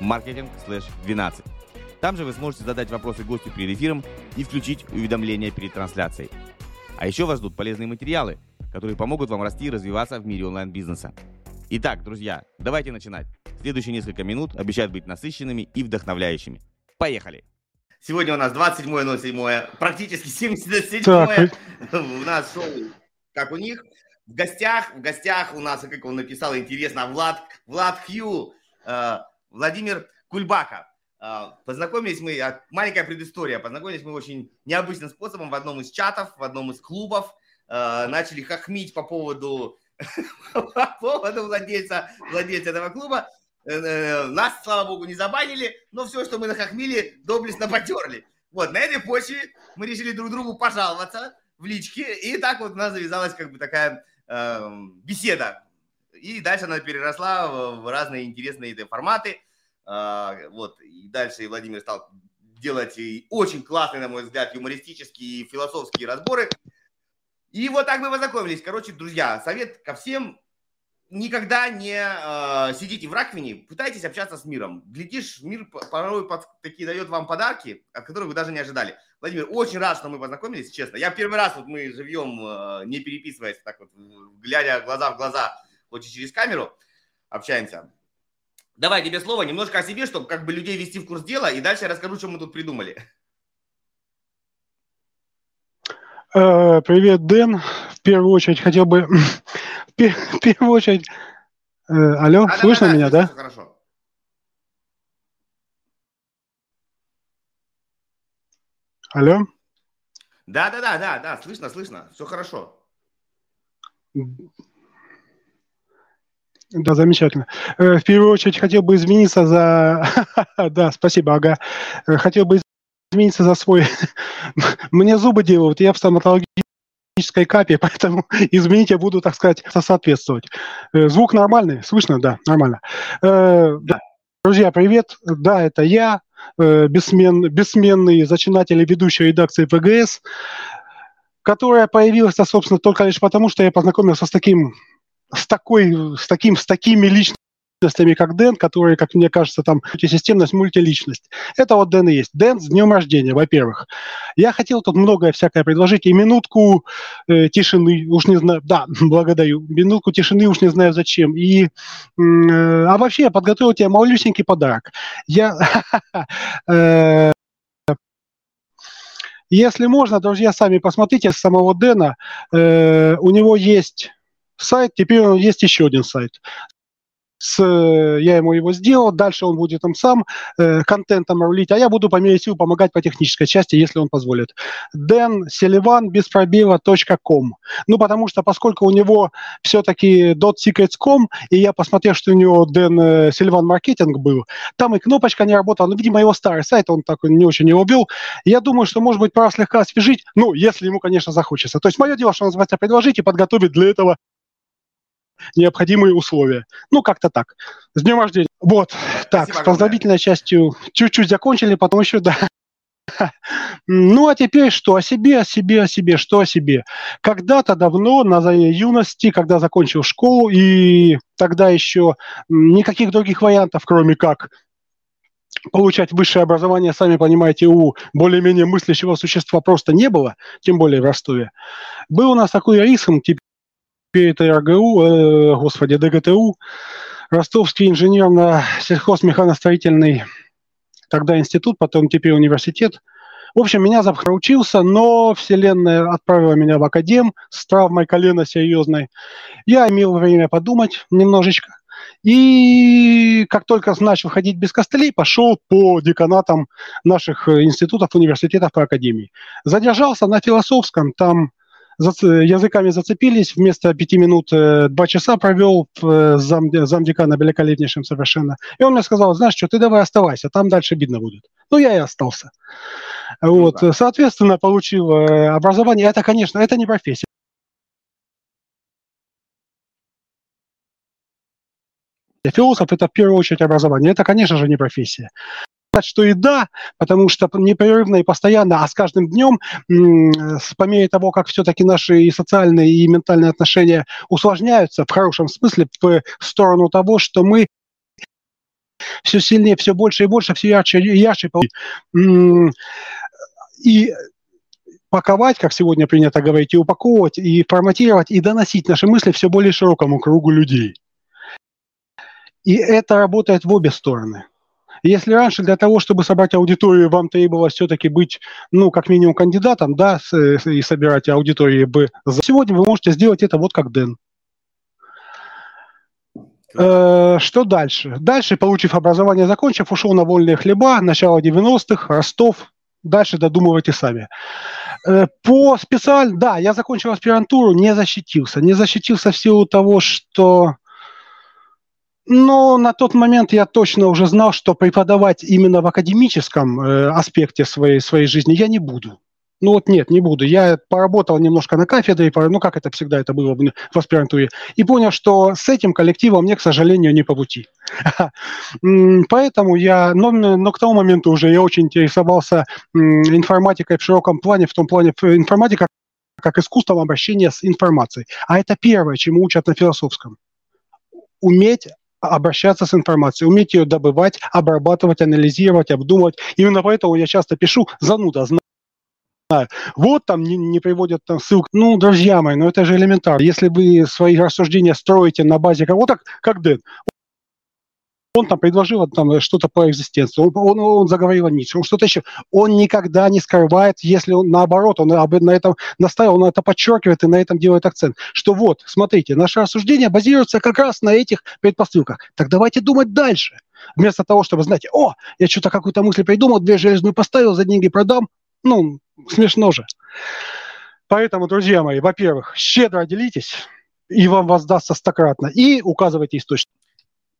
marketing/12. Там же вы сможете задать вопросы гостю перед эфиром и включить уведомления перед трансляцией. А еще вас ждут полезные материалы, которые помогут вам расти и развиваться в мире онлайн-бизнеса. Итак, друзья, давайте начинать. Следующие несколько минут обещают быть насыщенными и вдохновляющими. Поехали! Сегодня у нас 27.07, практически 77 так. у нас шоу «Как у них». В гостях, в гостях у нас, как он написал, интересно, Влад, Влад Хью, Владимир Кульбака. А, познакомились мы, а, маленькая предыстория, познакомились мы очень необычным способом в одном из чатов, в одном из клубов. А, начали хохмить по поводу, по поводу владельца, владельца этого клуба. Э, э, нас, слава богу, не забанили, но все, что мы нахохмили, доблестно потерли. Вот, на этой почве мы решили друг другу пожаловаться в личке, и так вот у нас завязалась как бы такая э, беседа и дальше она переросла в разные интересные форматы. А, вот, и дальше Владимир стал делать очень классные, на мой взгляд, юмористические и философские разборы. И вот так мы познакомились. Короче, друзья, совет ко всем. Никогда не э, сидите в раковине, пытайтесь общаться с миром. Глядишь, мир порой под, такие дает вам подарки, от которых вы даже не ожидали. Владимир, очень рад, что мы познакомились, честно. Я первый раз, вот мы живем, э, не переписываясь, так вот, глядя глаза в глаза, хоть и через камеру общаемся. Давай тебе слово немножко о себе, чтобы как бы людей вести в курс дела, и дальше я расскажу, что мы тут придумали. Э, привет, Дэн. В первую очередь хотел бы... В первую очередь... Э, алло, а, слышно да, да, меня, да? Хорошо. Алло? Да, да, да, да, да, слышно, слышно, все хорошо. Да, замечательно. Э, в первую очередь хотел бы извиниться за... да, спасибо, ага. Э, хотел бы извиниться за свой... Мне зубы делают, я в стоматологической капе, поэтому, извините, буду, так сказать, соответствовать. Э, звук нормальный? Слышно? Да, нормально. Да. Друзья, привет. Да, это я, бессмен, бессменный зачинатель и ведущий редакции ПГС, которая появилась, собственно, только лишь потому, что я познакомился с таким с, такой, с, таким, с такими личностями, как Дэн, которые, как мне кажется, там мультисистемность, мультиличность. Это вот Дэн и есть. Дэн, с днем рождения, во-первых. Я хотел тут многое всякое предложить, и минутку э, тишины, уж не знаю, да, благодарю, минутку тишины, уж не знаю зачем. И, э, а вообще, я подготовил тебе малюсенький подарок. Я... Э, если можно, друзья, сами посмотрите самого Дэна. Э, у него есть сайт, теперь есть еще один сайт. С, я ему его сделал, дальше он будет там сам э, контентом рулить, а я буду по мере сил помогать по технической части, если он позволит. Dan Селиван без пробела .com. Ну, потому что, поскольку у него все-таки .secrets.com, и я посмотрел, что у него Dan Селиван маркетинг был, там и кнопочка не работала, ну, видимо, его старый сайт, он такой не очень его убил. Я думаю, что, может быть, пора слегка освежить, ну, если ему, конечно, захочется. То есть мое дело, что называется, предложить и подготовить для этого необходимые условия. Ну, как-то так. С днем рождения. Вот, так, Спасибо с поздравительной частью чуть-чуть закончили, потом еще, да. Ну, а теперь что? О себе, о себе, о себе, что о себе? Когда-то давно, на юности, когда закончил школу, и тогда еще никаких других вариантов, кроме как получать высшее образование, сами понимаете, у более-менее мыслящего существа просто не было, тем более в Ростове. Был у нас такой риск, типа это РГУ, э, господи, ДГТУ, Ростовский инженерно-сельхозмеханостроительный тогда институт, потом теперь университет. В общем, меня учился, но вселенная отправила меня в академ с травмой колена серьезной. Я имел время подумать немножечко. И как только начал ходить без костылей, пошел по деканатам наших институтов, университетов по академии. Задержался на философском, там языками зацепились, вместо пяти минут два часа провел зам, замдекана великолепнейшим совершенно. И он мне сказал, знаешь что, ты давай оставайся, там дальше видно будет. Ну, я и остался. Ну вот, да. соответственно, получил образование. Это, конечно, это не профессия. Философ – это в первую очередь образование. Это, конечно же, не профессия что и да, потому что непрерывно и постоянно, а с каждым днем, по мере того, как все-таки наши и социальные, и ментальные отношения усложняются, в хорошем смысле, в сторону того, что мы все сильнее, все больше и больше, все ярче и ярче. И паковать, как сегодня принято говорить, и упаковывать, и форматировать, и доносить наши мысли все более широкому кругу людей. И это работает в обе стороны. Если раньше для того, чтобы собрать аудиторию, вам требовалось все-таки быть, ну, как минимум кандидатом, да, и собирать аудитории бы, сегодня вы можете сделать это вот как Дэн. Э, что дальше? Дальше, получив образование, закончив, ушел на вольные хлеба, начало 90-х, Ростов, дальше додумывайте сами. Э, по специально, да, я закончил аспирантуру, не защитился. Не защитился в силу того, что но на тот момент я точно уже знал, что преподавать именно в академическом э, аспекте своей, своей жизни я не буду. Ну вот нет, не буду. Я поработал немножко на кафедре, ну как это всегда это было в аспирантуре, и понял, что с этим коллективом мне, к сожалению, не по пути. Поэтому я, но, но к тому моменту уже я очень интересовался информатикой в широком плане, в том плане информатика как искусством обращения с информацией. А это первое, чему учат на философском. Уметь обращаться с информацией, уметь ее добывать, обрабатывать, анализировать, обдумывать. Именно поэтому я часто пишу «зануда», знаю. Вот там не, не приводят там ссылки. Ну, друзья мои, ну это же элементарно. Если вы свои рассуждения строите на базе кого-то, как Дэн, он там предложил там что-то по экзистенции, он, он, он заговорил о Ницше, он что-то еще. Он никогда не скрывает, если он наоборот, он на этом настаивал, он это подчеркивает и на этом делает акцент, что вот, смотрите, наше рассуждение базируется как раз на этих предпосылках. Так давайте думать дальше. Вместо того, чтобы, знаете, о, я что-то какую-то мысль придумал, две железную поставил, за деньги продам, ну, смешно же. Поэтому, друзья мои, во-первых, щедро делитесь, и вам воздастся стократно, и указывайте источник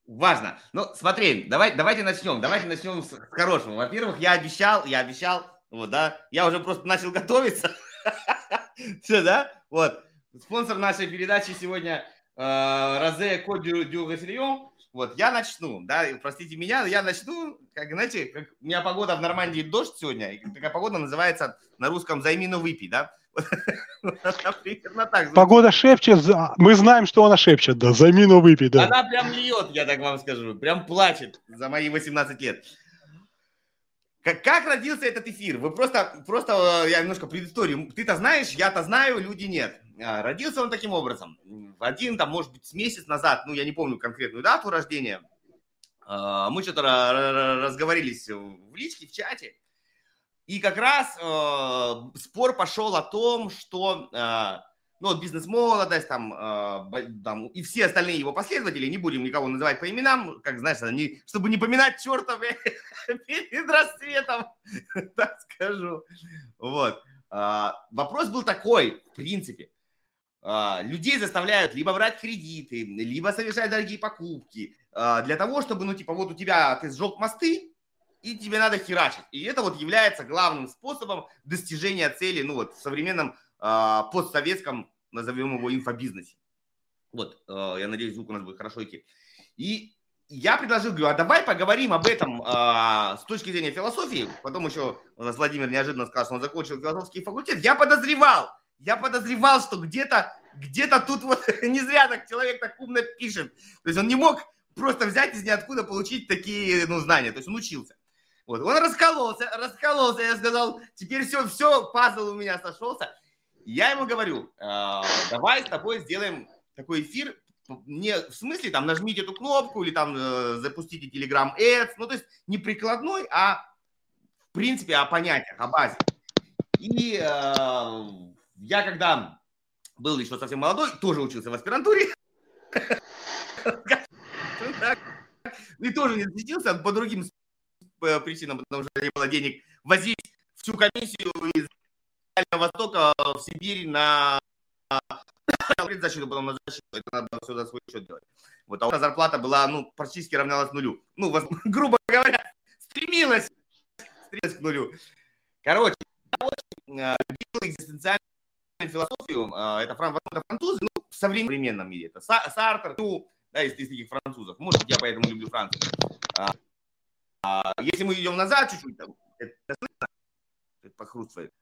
важно. Ну, смотри, давай, давайте начнем. Давайте начнем с хорошего. Во-первых, я обещал, я обещал, вот, да, я уже просто начал готовиться. Все, да? Вот. Спонсор нашей передачи сегодня э, Розе Кодю Дюгафильон. Вот, я начну, да, простите меня, я начну, как, знаете, как у меня погода в Нормандии дождь сегодня, и такая погода называется на русском «займи, но выпей», да? Погода шепчет, мы знаем, что она шепчет, да, за мину выпей, да. Она прям льет, я так вам скажу, прям плачет за мои 18 лет. Как, как родился этот эфир? Вы просто, просто, э, я немножко предысторию. Ты-то знаешь, я-то знаю, люди нет. А, родился он таким образом. В один, там, может быть, месяц назад, ну, я не помню конкретную дату рождения, а, мы что-то разговорились в личке, в чате, и как раз э, спор пошел о том, что э, ну, вот бизнес-молодость, там, э, там, и все остальные его последователи, не будем никого называть по именам, как, знаешь, они, чтобы не поминать чертов перед расцветом, так скажу. Вот. Э, вопрос был такой, в принципе. Э, людей заставляют либо брать кредиты, либо совершать дорогие покупки, э, для того, чтобы, ну, типа, вот у тебя, ты сжег мосты, и тебе надо херачить. И это вот является главным способом достижения цели, ну вот в современном э, постсоветском, назовем его, инфобизнесе. Вот, э, я надеюсь, звук у нас будет хорошо идти. И я предложил, говорю, а давай поговорим об этом э, с точки зрения философии. Потом еще у нас Владимир неожиданно сказал, что он закончил философский факультет. Я подозревал, я подозревал, что где-то где-то тут вот не зря так человек так умно пишет. То есть он не мог просто взять из ниоткуда получить такие ну, знания. То есть он учился. Вот. Он раскололся, раскололся, я сказал, теперь все, все, пазл у меня сошелся. Я ему говорю, э, давай с тобой сделаем такой эфир, не в смысле там нажмите эту кнопку или там э, запустите Telegram Ads, ну то есть не прикладной, а в принципе о понятиях, о базе. И э, я когда был еще совсем молодой, тоже учился в аспирантуре, и тоже не защитился по другим причинам, потому что не было денег возить всю комиссию из Востока в Сибирь на защиту, потом на защиту. Это надо все за свой счет делать. Вот, а у зарплата была, ну, практически равнялась нулю. Ну, вас, грубо говоря, стремилась, стремилась к нулю. Короче, э, любил экзистенциальную философию. Э, это, фран, это французы, ну, в современном мире. Это Сартер, ну, да, из, из таких французов. Может, я поэтому люблю Францию. А, если мы идем назад чуть-чуть, это, это слышно? Это похрустывает.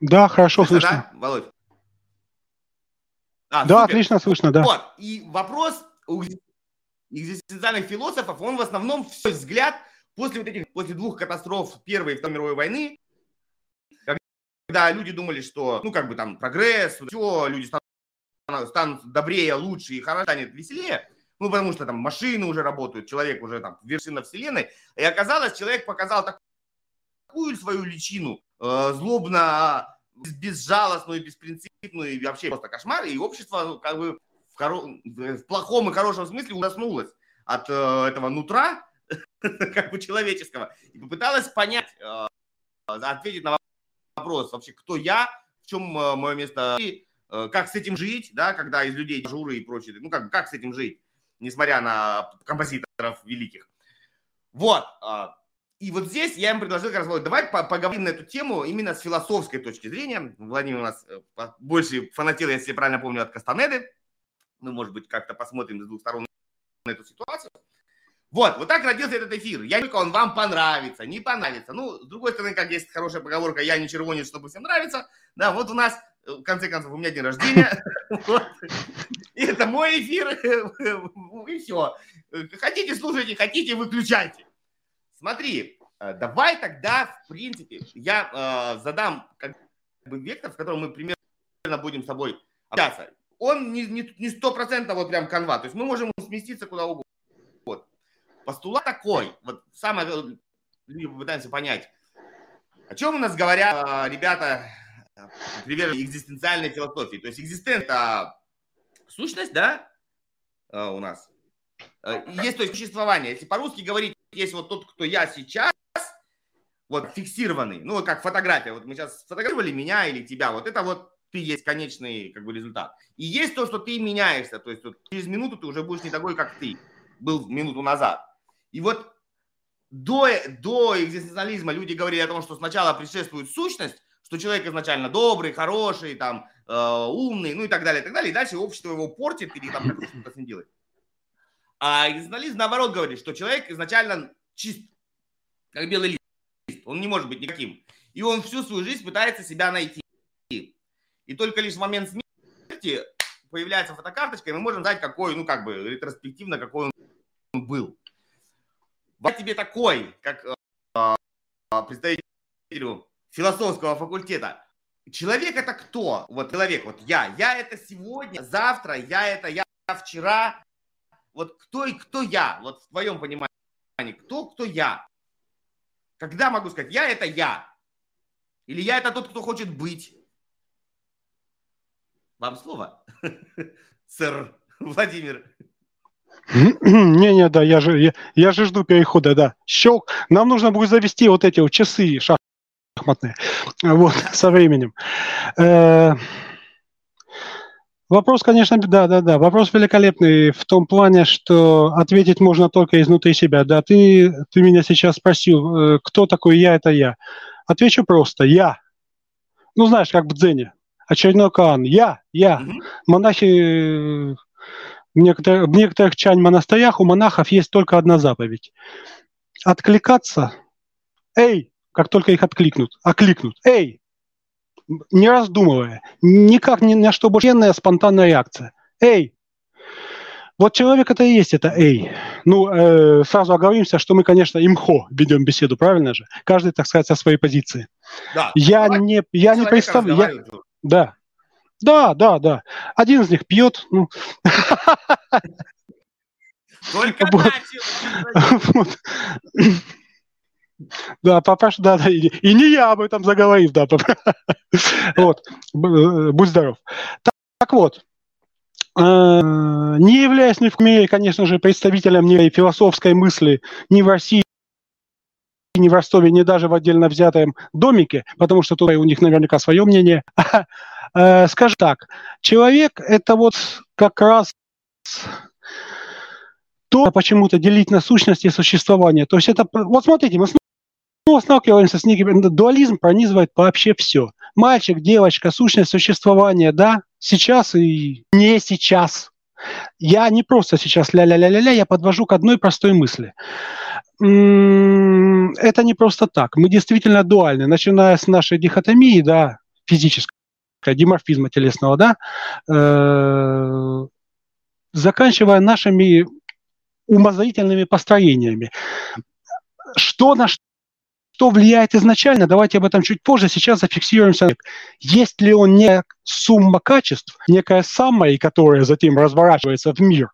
Да, хорошо слышно. слышно. Да, Володь? А, да, супер. отлично слышно, да. Вот, и вопрос у экзистенциальных философов, он в основном свой взгляд после вот этих, после двух катастроф Первой и Второй мировой войны, когда люди думали, что, ну, как бы там прогресс, все, люди станут, станут добрее, лучше и хорошо станет веселее, ну, потому что там машины уже работают, человек уже там вершина вселенной, и оказалось, человек показал такую свою личину, э, злобно безжалостную, беспринципную и вообще просто кошмар. И общество ну, как бы в, хоро... в плохом и хорошем смысле ужаснулось от э, этого нутра, как бы человеческого, и попыталась понять, э, ответить на вопрос вообще, кто я, в чем э, мое место, и, э, как с этим жить, да, когда из людей журы и прочее, ну как, как с этим жить, несмотря на композиторов великих. Вот, э, и вот здесь я им предложил как раз, давай поговорим на эту тему именно с философской точки зрения. Владимир у нас э, больше фанател, если я правильно помню, от Кастанеды. Мы, может быть, как-то посмотрим с двух сторон на эту ситуацию. Вот, вот так родился этот эфир. Я только он вам понравится, не понравится. Ну, с другой стороны, как есть хорошая поговорка, я не червонец, чтобы всем нравится. Да, вот у нас, в конце концов, у меня день рождения. И это мой эфир, и все. Хотите, слушайте, хотите, выключайте. Смотри, э, давай тогда, в принципе, я э, задам как бы вектор, в котором мы примерно будем с собой общаться. Он не, 100% вот прям канва, то есть мы можем сместиться куда угодно. Вот. Постулат такой, вот самое, люди попытаемся понять, о чем у нас говорят э, ребята, приверженные экзистенциальной философии. То есть экзистент – это сущность, да, э, у нас. Есть то есть существование. Если по-русски говорить, есть вот тот, кто я сейчас, вот фиксированный, ну, как фотография. Вот мы сейчас сфотографировали меня или тебя, вот это вот ты есть конечный как бы результат. И есть то, что ты меняешься, то есть вот, через минуту ты уже будешь не такой, как ты был минуту назад. И вот до, до экзистенциализма люди говорили о том, что сначала предшествует сущность, что человек изначально добрый, хороший, там, э, умный, ну и так далее, и так далее. И дальше общество его портит или там что-то с ним делает. А экзистенциализм наоборот говорит, что человек изначально чист, как белый лист. Он не может быть никаким. И он всю свою жизнь пытается себя найти. И только лишь в момент смерти появляется фотокарточка, и мы можем знать, какой, ну, как бы, ретроспективно, какой он был. Вот тебе такой, как э, представителю философского факультета. Человек это кто? Вот человек, вот я. Я это сегодня, завтра, я это я вчера, вот кто и кто я, вот в твоем понимании, кто, кто я? Когда могу сказать, я это я? Или я это тот, кто хочет быть? Вам слово, сэр Владимир. Не-не, да, я же, я, я же жду перехода, да. Щелк. Нам нужно будет завести вот эти вот часы шахматные. Вот, со временем. Э-э- Вопрос, конечно, да, да, да. Вопрос великолепный в том плане, что ответить можно только изнутри себя. Да, ты, ты меня сейчас спросил, э, кто такой я, это я. Отвечу просто, я. Ну, знаешь, как в дзене. Очередной кан. Я, я. Mm-hmm. Монахи в некоторых, в некоторых чань-монастырях у монахов есть только одна заповедь. Откликаться. Эй, как только их откликнут. Окликнут. Эй, не раздумывая, никак ни на что больше спонтанная реакция. Эй! Вот человек это и есть, это эй. Ну, э, сразу оговоримся, что мы, конечно, имхо ведем беседу, правильно же? Каждый, так сказать, со своей позиции. Да. Я не, я не представляю. Да. Да, да, да. Один из них пьет. Ну. Только начал. Да, папа, да, да, и, и не я об этом заговорив, да, папа. Вот, э, будь здоров. Так, так вот, э, не являясь ни в мере, конечно же, представителем ни философской мысли ни в России, ни в Ростове, ни даже в отдельно взятом домике, потому что тут у них наверняка свое мнение. Э, скажем так, человек – это вот как раз то почему-то делить на сущность и существование. То есть это, вот смотрите, мы снова сталкиваемся с неким, дуализм пронизывает вообще все. Мальчик, девочка, сущность существования, да, сейчас и не сейчас. Я не просто сейчас ля-ля-ля-ля-ля, я подвожу к одной простой мысли. Это не просто так. Мы действительно дуальны, начиная с нашей дихотомии, да, физической, диморфизма телесного, да, э, заканчивая нашими умозрительными построениями. Что на что влияет изначально, давайте об этом чуть позже, сейчас зафиксируемся. Есть ли он не сумма качеств, некая самая, которая затем разворачивается в мир,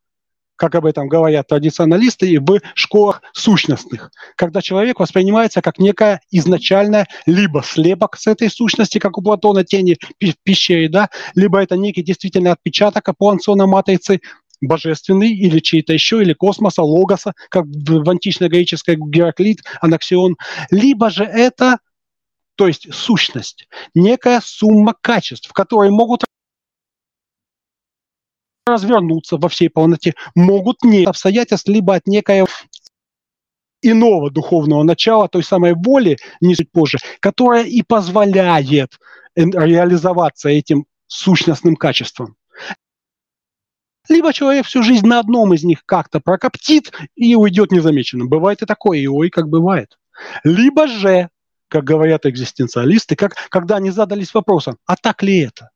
как об этом говорят традиционалисты и в школах сущностных, когда человек воспринимается как некая изначальная либо слепок с этой сущности, как у Платона тени в пещере, да, либо это некий действительно отпечаток Аполлонсона матрицы, божественный или чей-то еще, или космоса, логоса, как в античной греческой Гераклит, Анаксион, либо же это, то есть сущность, некая сумма качеств, которые могут развернуться во всей полноте, могут не обстоятельств, либо от некоего иного духовного начала, той самой воли, не чуть позже, которая и позволяет реализоваться этим сущностным качеством либо человек всю жизнь на одном из них как-то прокоптит и уйдет незамеченным. Бывает и такое, и ой, как бывает. Либо же, как говорят экзистенциалисты, как, когда они задались вопросом, а так ли это?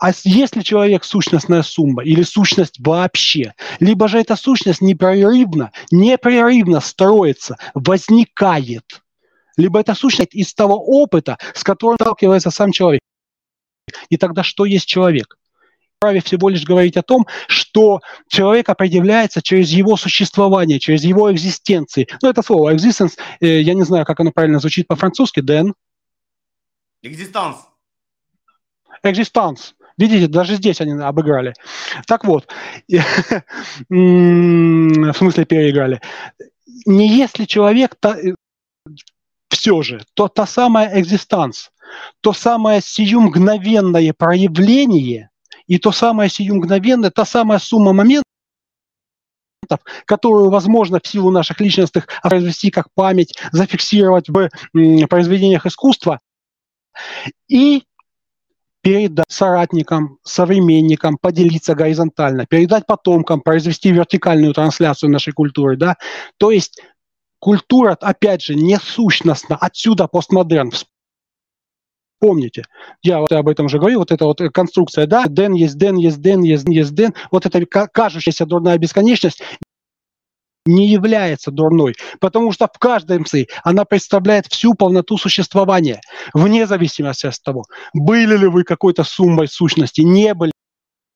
А если человек сущностная сумма или сущность вообще, либо же эта сущность непрерывно, непрерывно строится, возникает, либо эта сущность из того опыта, с которым сталкивается сам человек. И тогда что есть человек? Вправе всего лишь говорить о том, что человек определяется через его существование, через его экзистенции. Ну, это слово existence, э, я не знаю, как оно правильно звучит по-французски, Дэн. Экзистанс. Экзистанс. Видите, даже здесь они обыграли. Так вот, в смысле переиграли. Не если человек э, все же, то та самая экзистанс, то самое сию мгновенное проявление – и то самое сию мгновенное, та самая сумма моментов, которую возможно в силу наших личностных произвести как память, зафиксировать в произведениях искусства и передать соратникам, современникам, поделиться горизонтально, передать потомкам, произвести вертикальную трансляцию нашей культуры. Да? То есть культура, опять же, не сущностна. Отсюда постмодерн. Помните, я вот об этом уже говорил, вот эта вот конструкция, да, ден есть ден, есть ден, есть, есть ден, вот эта кажущаяся дурная бесконечность не является дурной, потому что в каждом МСИ она представляет всю полноту существования, вне зависимости от того, были ли вы какой-то суммой сущности, не были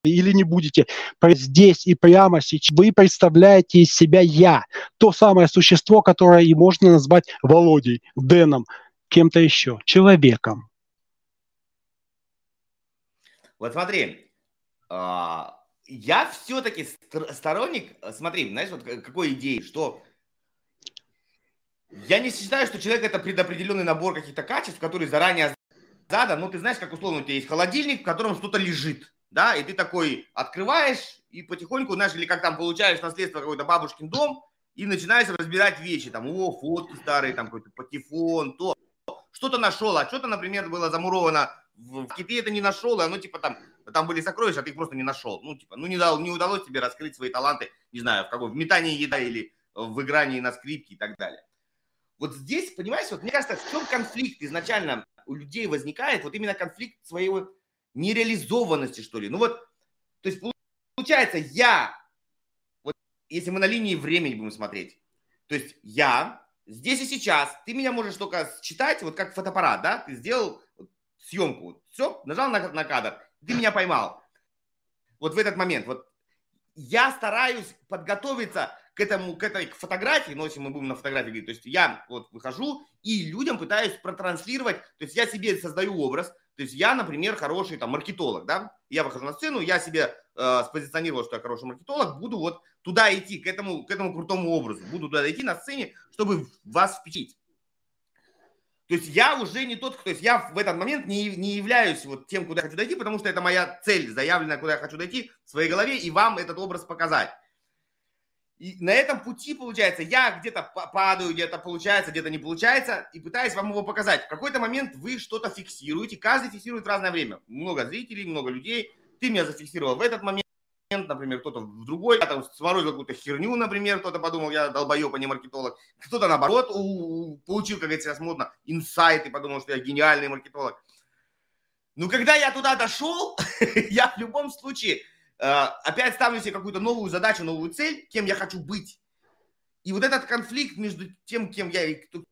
или не будете здесь и прямо сейчас, вы представляете из себя я, то самое существо, которое и можно назвать Володей, Дэном, кем-то еще, человеком. Вот смотри, а, я все-таки сторонник, смотри, знаешь, вот какой идеи, что я не считаю, что человек это предопределенный набор каких-то качеств, которые заранее задан. Ну, ты знаешь, как условно у тебя есть холодильник, в котором что-то лежит, да, и ты такой открываешь и потихоньку, знаешь, или как там получаешь наследство какой-то бабушкин дом, и начинаешь разбирать вещи, там, о, фотки старые, там, какой-то патефон, то. Что-то нашел, а что-то, например, было замуровано в, в это не нашел, и оно типа там, там были сокровища, а ты их просто не нашел. Ну, типа, ну не, дал, не удалось тебе раскрыть свои таланты, не знаю, в каком, в метании еда или в игрании на скрипке и так далее. Вот здесь, понимаешь, вот мне кажется, в чем конфликт изначально у людей возникает, вот именно конфликт своей нереализованности, что ли. Ну вот, то есть получается, я, вот если мы на линии времени будем смотреть, то есть я здесь и сейчас, ты меня можешь только читать, вот как фотоаппарат, да, ты сделал съемку. Все, нажал на, на кадр, ты меня поймал. Вот в этот момент. Вот я стараюсь подготовиться к этому, к этой к фотографии, но если мы будем на фотографии говорить, то есть я вот выхожу и людям пытаюсь протранслировать, то есть я себе создаю образ, то есть я, например, хороший там маркетолог, да, я выхожу на сцену, я себе э, спозиционировал, что я хороший маркетолог, буду вот туда идти, к этому, к этому крутому образу, буду туда идти на сцене, чтобы вас впечатлить. То есть я уже не тот, то есть я в этот момент не, не являюсь вот тем, куда я хочу дойти, потому что это моя цель, заявленная, куда я хочу дойти в своей голове, и вам этот образ показать. И на этом пути, получается, я где-то падаю, где-то получается, где-то не получается, и пытаюсь вам его показать. В какой-то момент вы что-то фиксируете, каждый фиксирует разное время. Много зрителей, много людей. Ты меня зафиксировал в этот момент, например, кто-то в другой, я там сморозил какую-то херню, например, кто-то подумал, я долбоеб, а не маркетолог, кто-то наоборот получил, как говорится, модно, инсайт и подумал, что я гениальный маркетолог. Ну, когда я туда дошел, я в любом случае э, опять ставлю себе какую-то новую задачу, новую цель, кем я хочу быть. И вот этот конфликт между тем, кем я кто,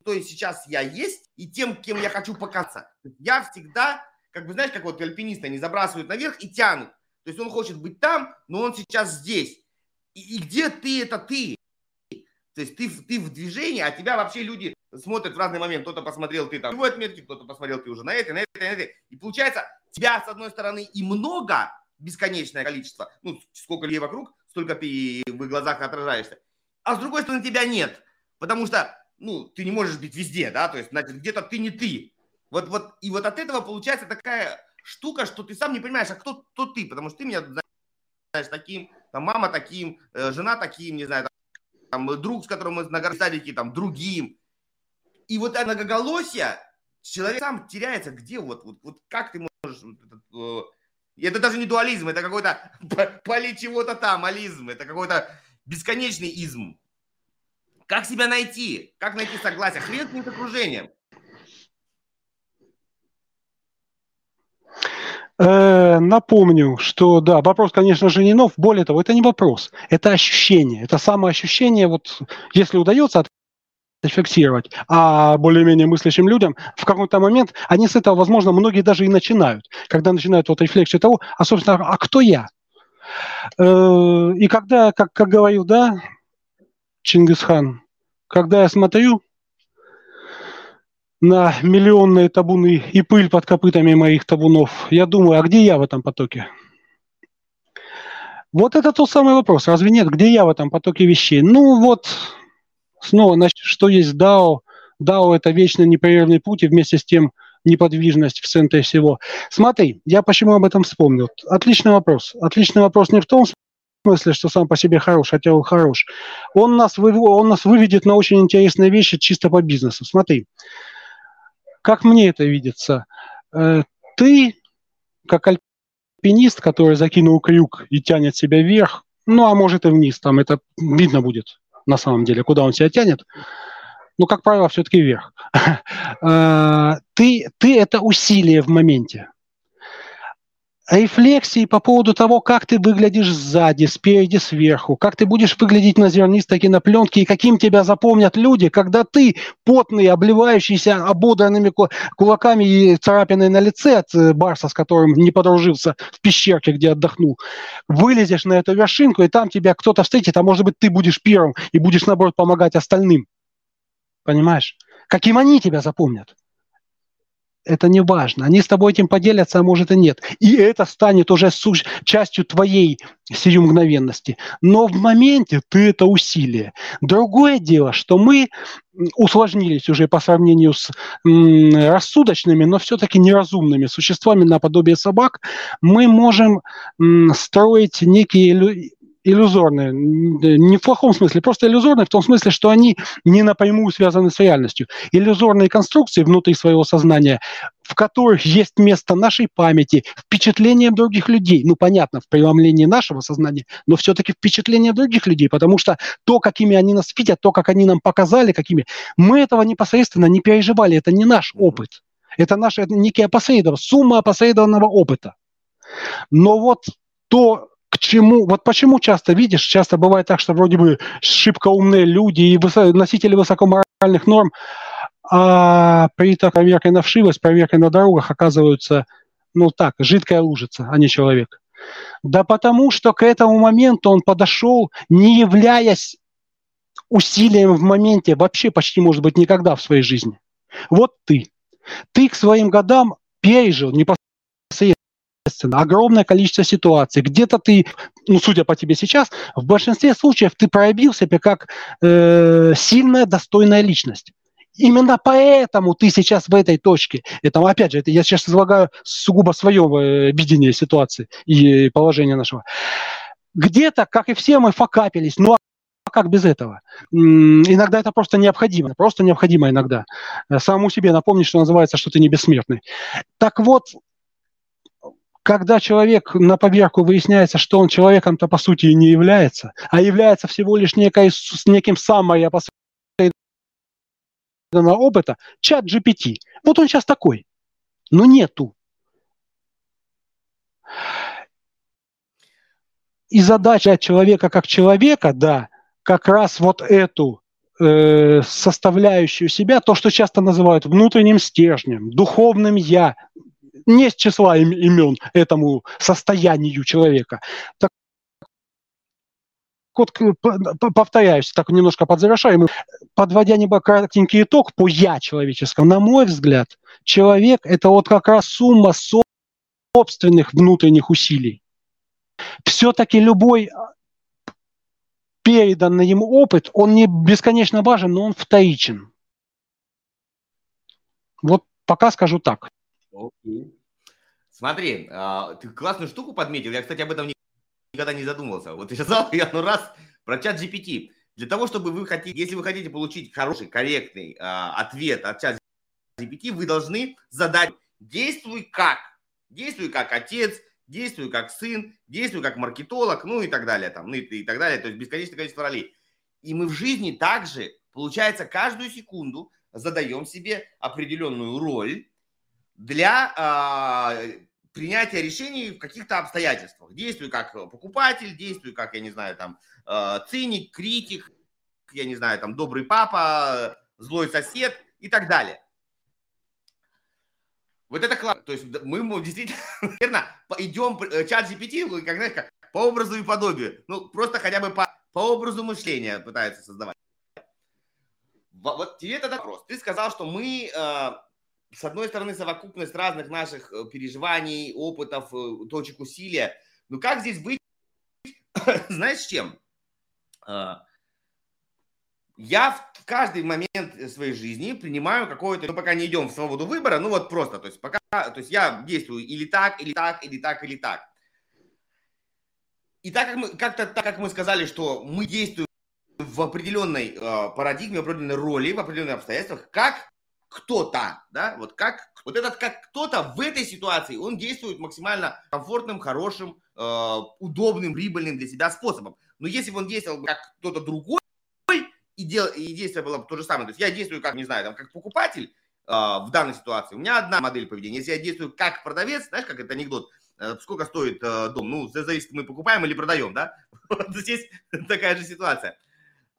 кто сейчас я есть, и тем, кем я хочу показаться. Я всегда, как бы, знаешь, как вот альпинисты, они забрасывают наверх и тянут. То есть он хочет быть там, но он сейчас здесь. И, и где ты, это ты. То есть ты, ты в движении, а тебя вообще люди смотрят в разный момент. Кто-то посмотрел, ты там в отметке, кто-то посмотрел, ты уже на этой, на этой, на этой. И получается, тебя с одной стороны и много, бесконечное количество, ну, сколько людей вокруг, столько ты в глазах отражаешься. А с другой стороны тебя нет, потому что, ну, ты не можешь быть везде, да, то есть, значит, где-то ты не ты. Вот, вот, и вот от этого получается такая штука, что ты сам не понимаешь, а кто, кто ты, потому что ты меня знаешь таким, там мама таким, э, жена таким, не знаю, там, там друг, с которым мы на садике, там другим. И вот это многоголосие, человек сам теряется, где вот, вот, вот как ты можешь, э, это даже не дуализм, это какой-то поли чего-то там, ализм, это какой-то бесконечный изм. Как себя найти? Как найти согласие? Хрен с окружением. Напомню, что да, вопрос, конечно же, не нов. Более того, это не вопрос, это ощущение. Это самоощущение, вот если удается зафиксировать, а более-менее мыслящим людям в какой-то момент, они с этого, возможно, многие даже и начинают, когда начинают вот рефлексию того, а, собственно, а кто я? Э, и когда, как, как говорил, да, Чингисхан, когда я смотрю на миллионные табуны и пыль под копытами моих табунов. Я думаю, а где я в этом потоке? Вот это тот самый вопрос. Разве нет? Где я в этом потоке вещей? Ну вот, снова, значит, что есть DAO? DAO – это вечно непрерывный путь, и вместе с тем неподвижность в центре всего. Смотри, я почему об этом вспомнил? Отличный вопрос. Отличный вопрос не в том смысле, что сам по себе хорош, хотя он хорош. Он нас, он нас выведет на очень интересные вещи чисто по бизнесу. Смотри, как мне это видится? Э, ты, как альпинист, который закинул крюк и тянет себя вверх, ну, а может и вниз, там это видно будет на самом деле, куда он себя тянет, ну, как правило, все-таки вверх. Э, ты, ты это усилие в моменте рефлексии по поводу того, как ты выглядишь сзади, спереди, сверху, как ты будешь выглядеть на зернистой кинопленке и каким тебя запомнят люди, когда ты потный, обливающийся ободранными кулаками и царапиной на лице от э, Барса, с которым не подружился в пещерке, где отдохнул, вылезешь на эту вершинку, и там тебя кто-то встретит, а может быть ты будешь первым и будешь, наоборот, помогать остальным. Понимаешь? Каким они тебя запомнят? Это не важно. Они с тобой этим поделятся, а может и нет. И это станет уже суш... частью твоей сию мгновенности. Но в моменте ты это усилие. Другое дело, что мы усложнились уже по сравнению с м, рассудочными, но все-таки неразумными существами наподобие собак. Мы можем м, строить некие иллюзорные, не в плохом смысле, просто иллюзорные в том смысле, что они не напрямую связаны с реальностью. Иллюзорные конструкции внутри своего сознания, в которых есть место нашей памяти, впечатлениям других людей. Ну, понятно, в преломлении нашего сознания, но все-таки впечатления других людей, потому что то, какими они нас видят, то, как они нам показали, какими, мы этого непосредственно не переживали, это не наш опыт. Это наш это некий опосредованный, сумма опосредованного опыта. Но вот то, к чему, вот почему часто видишь, часто бывает так, что вроде бы шибко умные люди и высо, носители высокоморальных норм, а при так проверке на вшивость, проверкой на дорогах оказываются, ну так, жидкая лужица, а не человек. Да потому что к этому моменту он подошел, не являясь усилием в моменте вообще почти, может быть, никогда в своей жизни. Вот ты. Ты к своим годам пережил непосредственно естественно, огромное количество ситуаций. Где-то ты, ну, судя по тебе сейчас, в большинстве случаев ты проявил себя как э, сильная, достойная личность. Именно поэтому ты сейчас в этой точке. Это, опять же, это я сейчас излагаю сугубо свое э, видение ситуации и положения нашего. Где-то, как и все, мы факапились. Ну, а как без этого? Иногда это просто необходимо. Просто необходимо иногда. Э, самому себе напомнить, что называется, что ты не бессмертный. Так вот, когда человек на поверку выясняется, что он человеком-то по сути и не является, а является всего лишь некой, с неким самой опыта, чат GPT. Вот он сейчас такой. Но нету. И задача человека как человека, да, как раз вот эту э, составляющую себя, то, что часто называют внутренним стержнем, духовным я, не с числа имен этому состоянию человека. Так вот, повторяюсь, так немножко подзавершаем, подводя небо кратенький итог по «я» человеческому, на мой взгляд, человек – это вот как раз сумма собственных внутренних усилий. Все-таки любой а, переданный ему опыт, он не бесконечно важен, но он вторичен. Вот пока скажу так. Смотри, а, ты классную штуку подметил. Я, кстати, об этом никогда не задумывался. Вот сейчас сказал, я ну раз про чат GPT. Для того, чтобы вы хотите, если вы хотите получить хороший, корректный э, ответ от чат GPT, вы должны задать действуй как. Действуй как отец, действуй как сын, действуй как маркетолог, ну и так далее, там, ну и, и так далее, то есть бесконечное количество ролей. И мы в жизни также, получается, каждую секунду задаем себе определенную роль для э, принятия решений в каких-то обстоятельствах. Действуй как покупатель, действуй как, я не знаю, там, э, циник, критик, я не знаю, там, добрый папа, злой сосед и так далее. Вот это классно. То есть мы действительно, наверное, идем э, чат GPT, как, знаешь, как по образу и подобию. Ну, просто хотя бы по, по образу мышления пытаются создавать. Вот тебе тогда вопрос. Ты сказал, что мы э, с одной стороны, совокупность разных наших э, переживаний, опытов, э, точек усилия. Ну как здесь быть, знаешь, чем? А, я в каждый момент своей жизни принимаю какое-то, ну, пока не идем в свободу выбора, ну, вот просто, то есть пока, то есть я действую или так, или так, или так, или так. И так как мы, как-то, так как мы сказали, что мы действуем в определенной э, парадигме, в определенной роли, в определенных обстоятельствах, как кто-то, да, вот как вот этот как кто-то в этой ситуации, он действует максимально комфортным, хорошим, э, удобным, прибыльным для себя способом. Но если бы он действовал как кто-то другой, и, дел, и действие было бы то же самое, то есть я действую как, не знаю, там, как покупатель э, в данной ситуации, у меня одна модель поведения. Если я действую как продавец, знаешь, как это анекдот, э, сколько стоит э, дом? Ну, зависит, мы покупаем или продаем, да? Вот здесь такая же ситуация.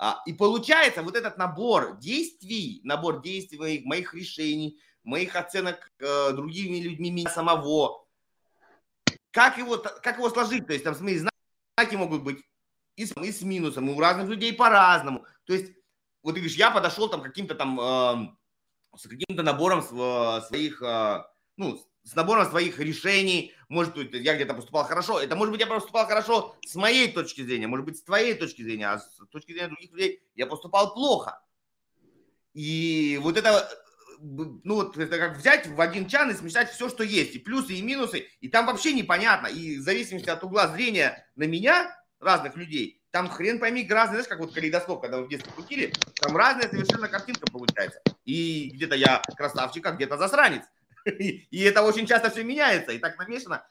А, и получается вот этот набор действий, набор действий моих, моих решений, моих оценок э, другими людьми, меня самого, как его, как его сложить? То есть там, смотри, знаки могут быть и с, и с минусом, и у разных людей по-разному. То есть, вот ты говоришь, я подошел там каким-то там, э, с каким-то набором своих, э, ну, с набором своих решений, может быть, я где-то поступал хорошо, это может быть, я поступал хорошо с моей точки зрения, может быть, с твоей точки зрения, а с точки зрения других людей я поступал плохо. И вот это, ну вот это как взять в один чан и смешать все, что есть, и плюсы, и минусы, и там вообще непонятно, и в зависимости от угла зрения на меня, разных людей, там хрен пойми разные, знаешь, как вот калейдоскоп, когда вы в детстве крутили, там разная совершенно картинка получается. И где-то я красавчик, а где-то засранец. И это очень часто все меняется, и так намешано.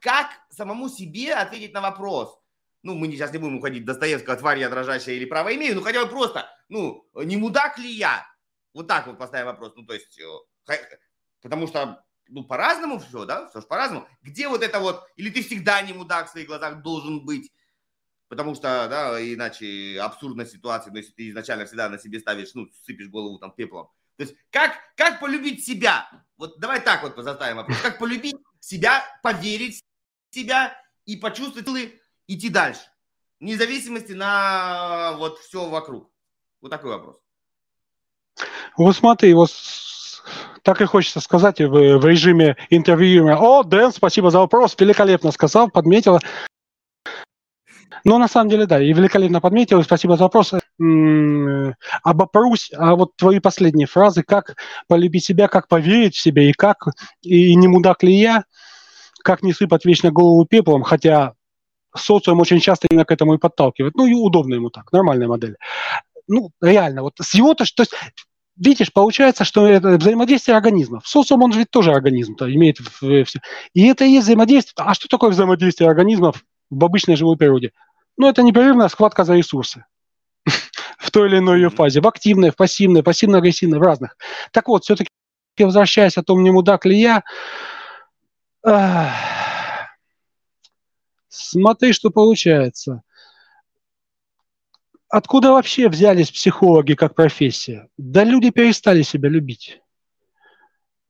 Как самому себе ответить на вопрос? Ну, мы сейчас не будем уходить Достоевского «Тварь я дрожащая» или «Право имею», ну, хотя бы просто, ну, не мудак ли я? Вот так вот поставим вопрос. Ну, то есть, э, потому что, ну, по-разному все, да? Все же по-разному. Где вот это вот, или ты всегда не мудак в своих глазах должен быть? Потому что, да, иначе абсурдная ситуация, но если ты изначально всегда на себе ставишь, ну, сыпешь голову там пеплом, то есть как, как полюбить себя? Вот давай так вот заставим вопрос. Как полюбить себя, поверить в себя и почувствовать силы идти дальше? Вне зависимости на вот все вокруг. Вот такой вопрос. Вот смотри, вот так и хочется сказать в, в режиме интервью. О, Дэн, спасибо за вопрос, великолепно сказал, подметила. Ну, на самом деле, да, и великолепно подметил, спасибо за вопрос. Обопрусь, а вот твои последние фразы, как полюбить себя, как поверить в себя, и как, и не мудак ли я, как не сыпать вечно голову пеплом, хотя социум очень часто именно к этому и подталкивает. Ну, и удобно ему так, нормальная модель. Ну, реально, вот с его-то, то есть видишь, получается, что это взаимодействие организмов. Социум, он же ведь тоже организм, то имеет все. И это и есть взаимодействие. А что такое взаимодействие организмов в обычной живой природе? Ну, это непрерывная схватка за ресурсы в той или иной ее фазе, в активной, в пассивной, пассивно-агрессивной, в разных. Так вот, все-таки возвращаясь о том, не мудак ли я, смотри, что получается. Откуда вообще взялись психологи как профессия? Да люди перестали себя любить.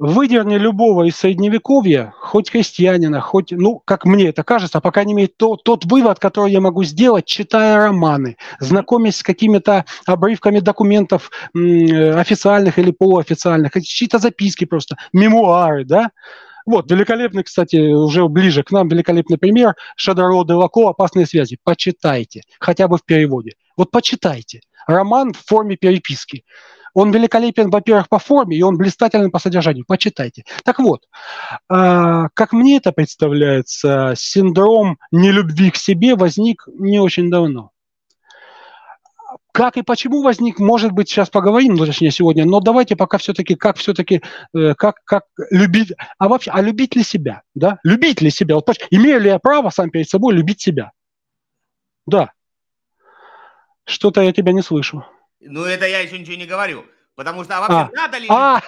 Выдерни любого из средневековья, хоть крестьянина, хоть, ну, как мне это кажется, по крайней мере, то, тот вывод, который я могу сделать, читая романы, знакомясь с какими-то обрывками документов официальных или полуофициальных, чьи-то записки просто, мемуары, да, вот, великолепный, кстати, уже ближе к нам, великолепный пример. Шадоро Делако «Опасные связи». Почитайте, хотя бы в переводе. Вот почитайте. Роман в форме переписки. Он великолепен, во-первых, по форме, и он блистателен по содержанию. Почитайте. Так вот, э, как мне это представляется, синдром нелюбви к себе возник не очень давно. Как и почему возник, может быть, сейчас поговорим, ну, точнее, сегодня, но давайте пока все-таки, как все-таки, э, как, как любить, а вообще, а любить ли себя, да? Любить ли себя? Вот, имею ли я право сам перед собой любить себя? Да. Что-то я тебя не слышу. Ну, это я еще ничего не говорю. Потому что, а вообще, а. надо ли а.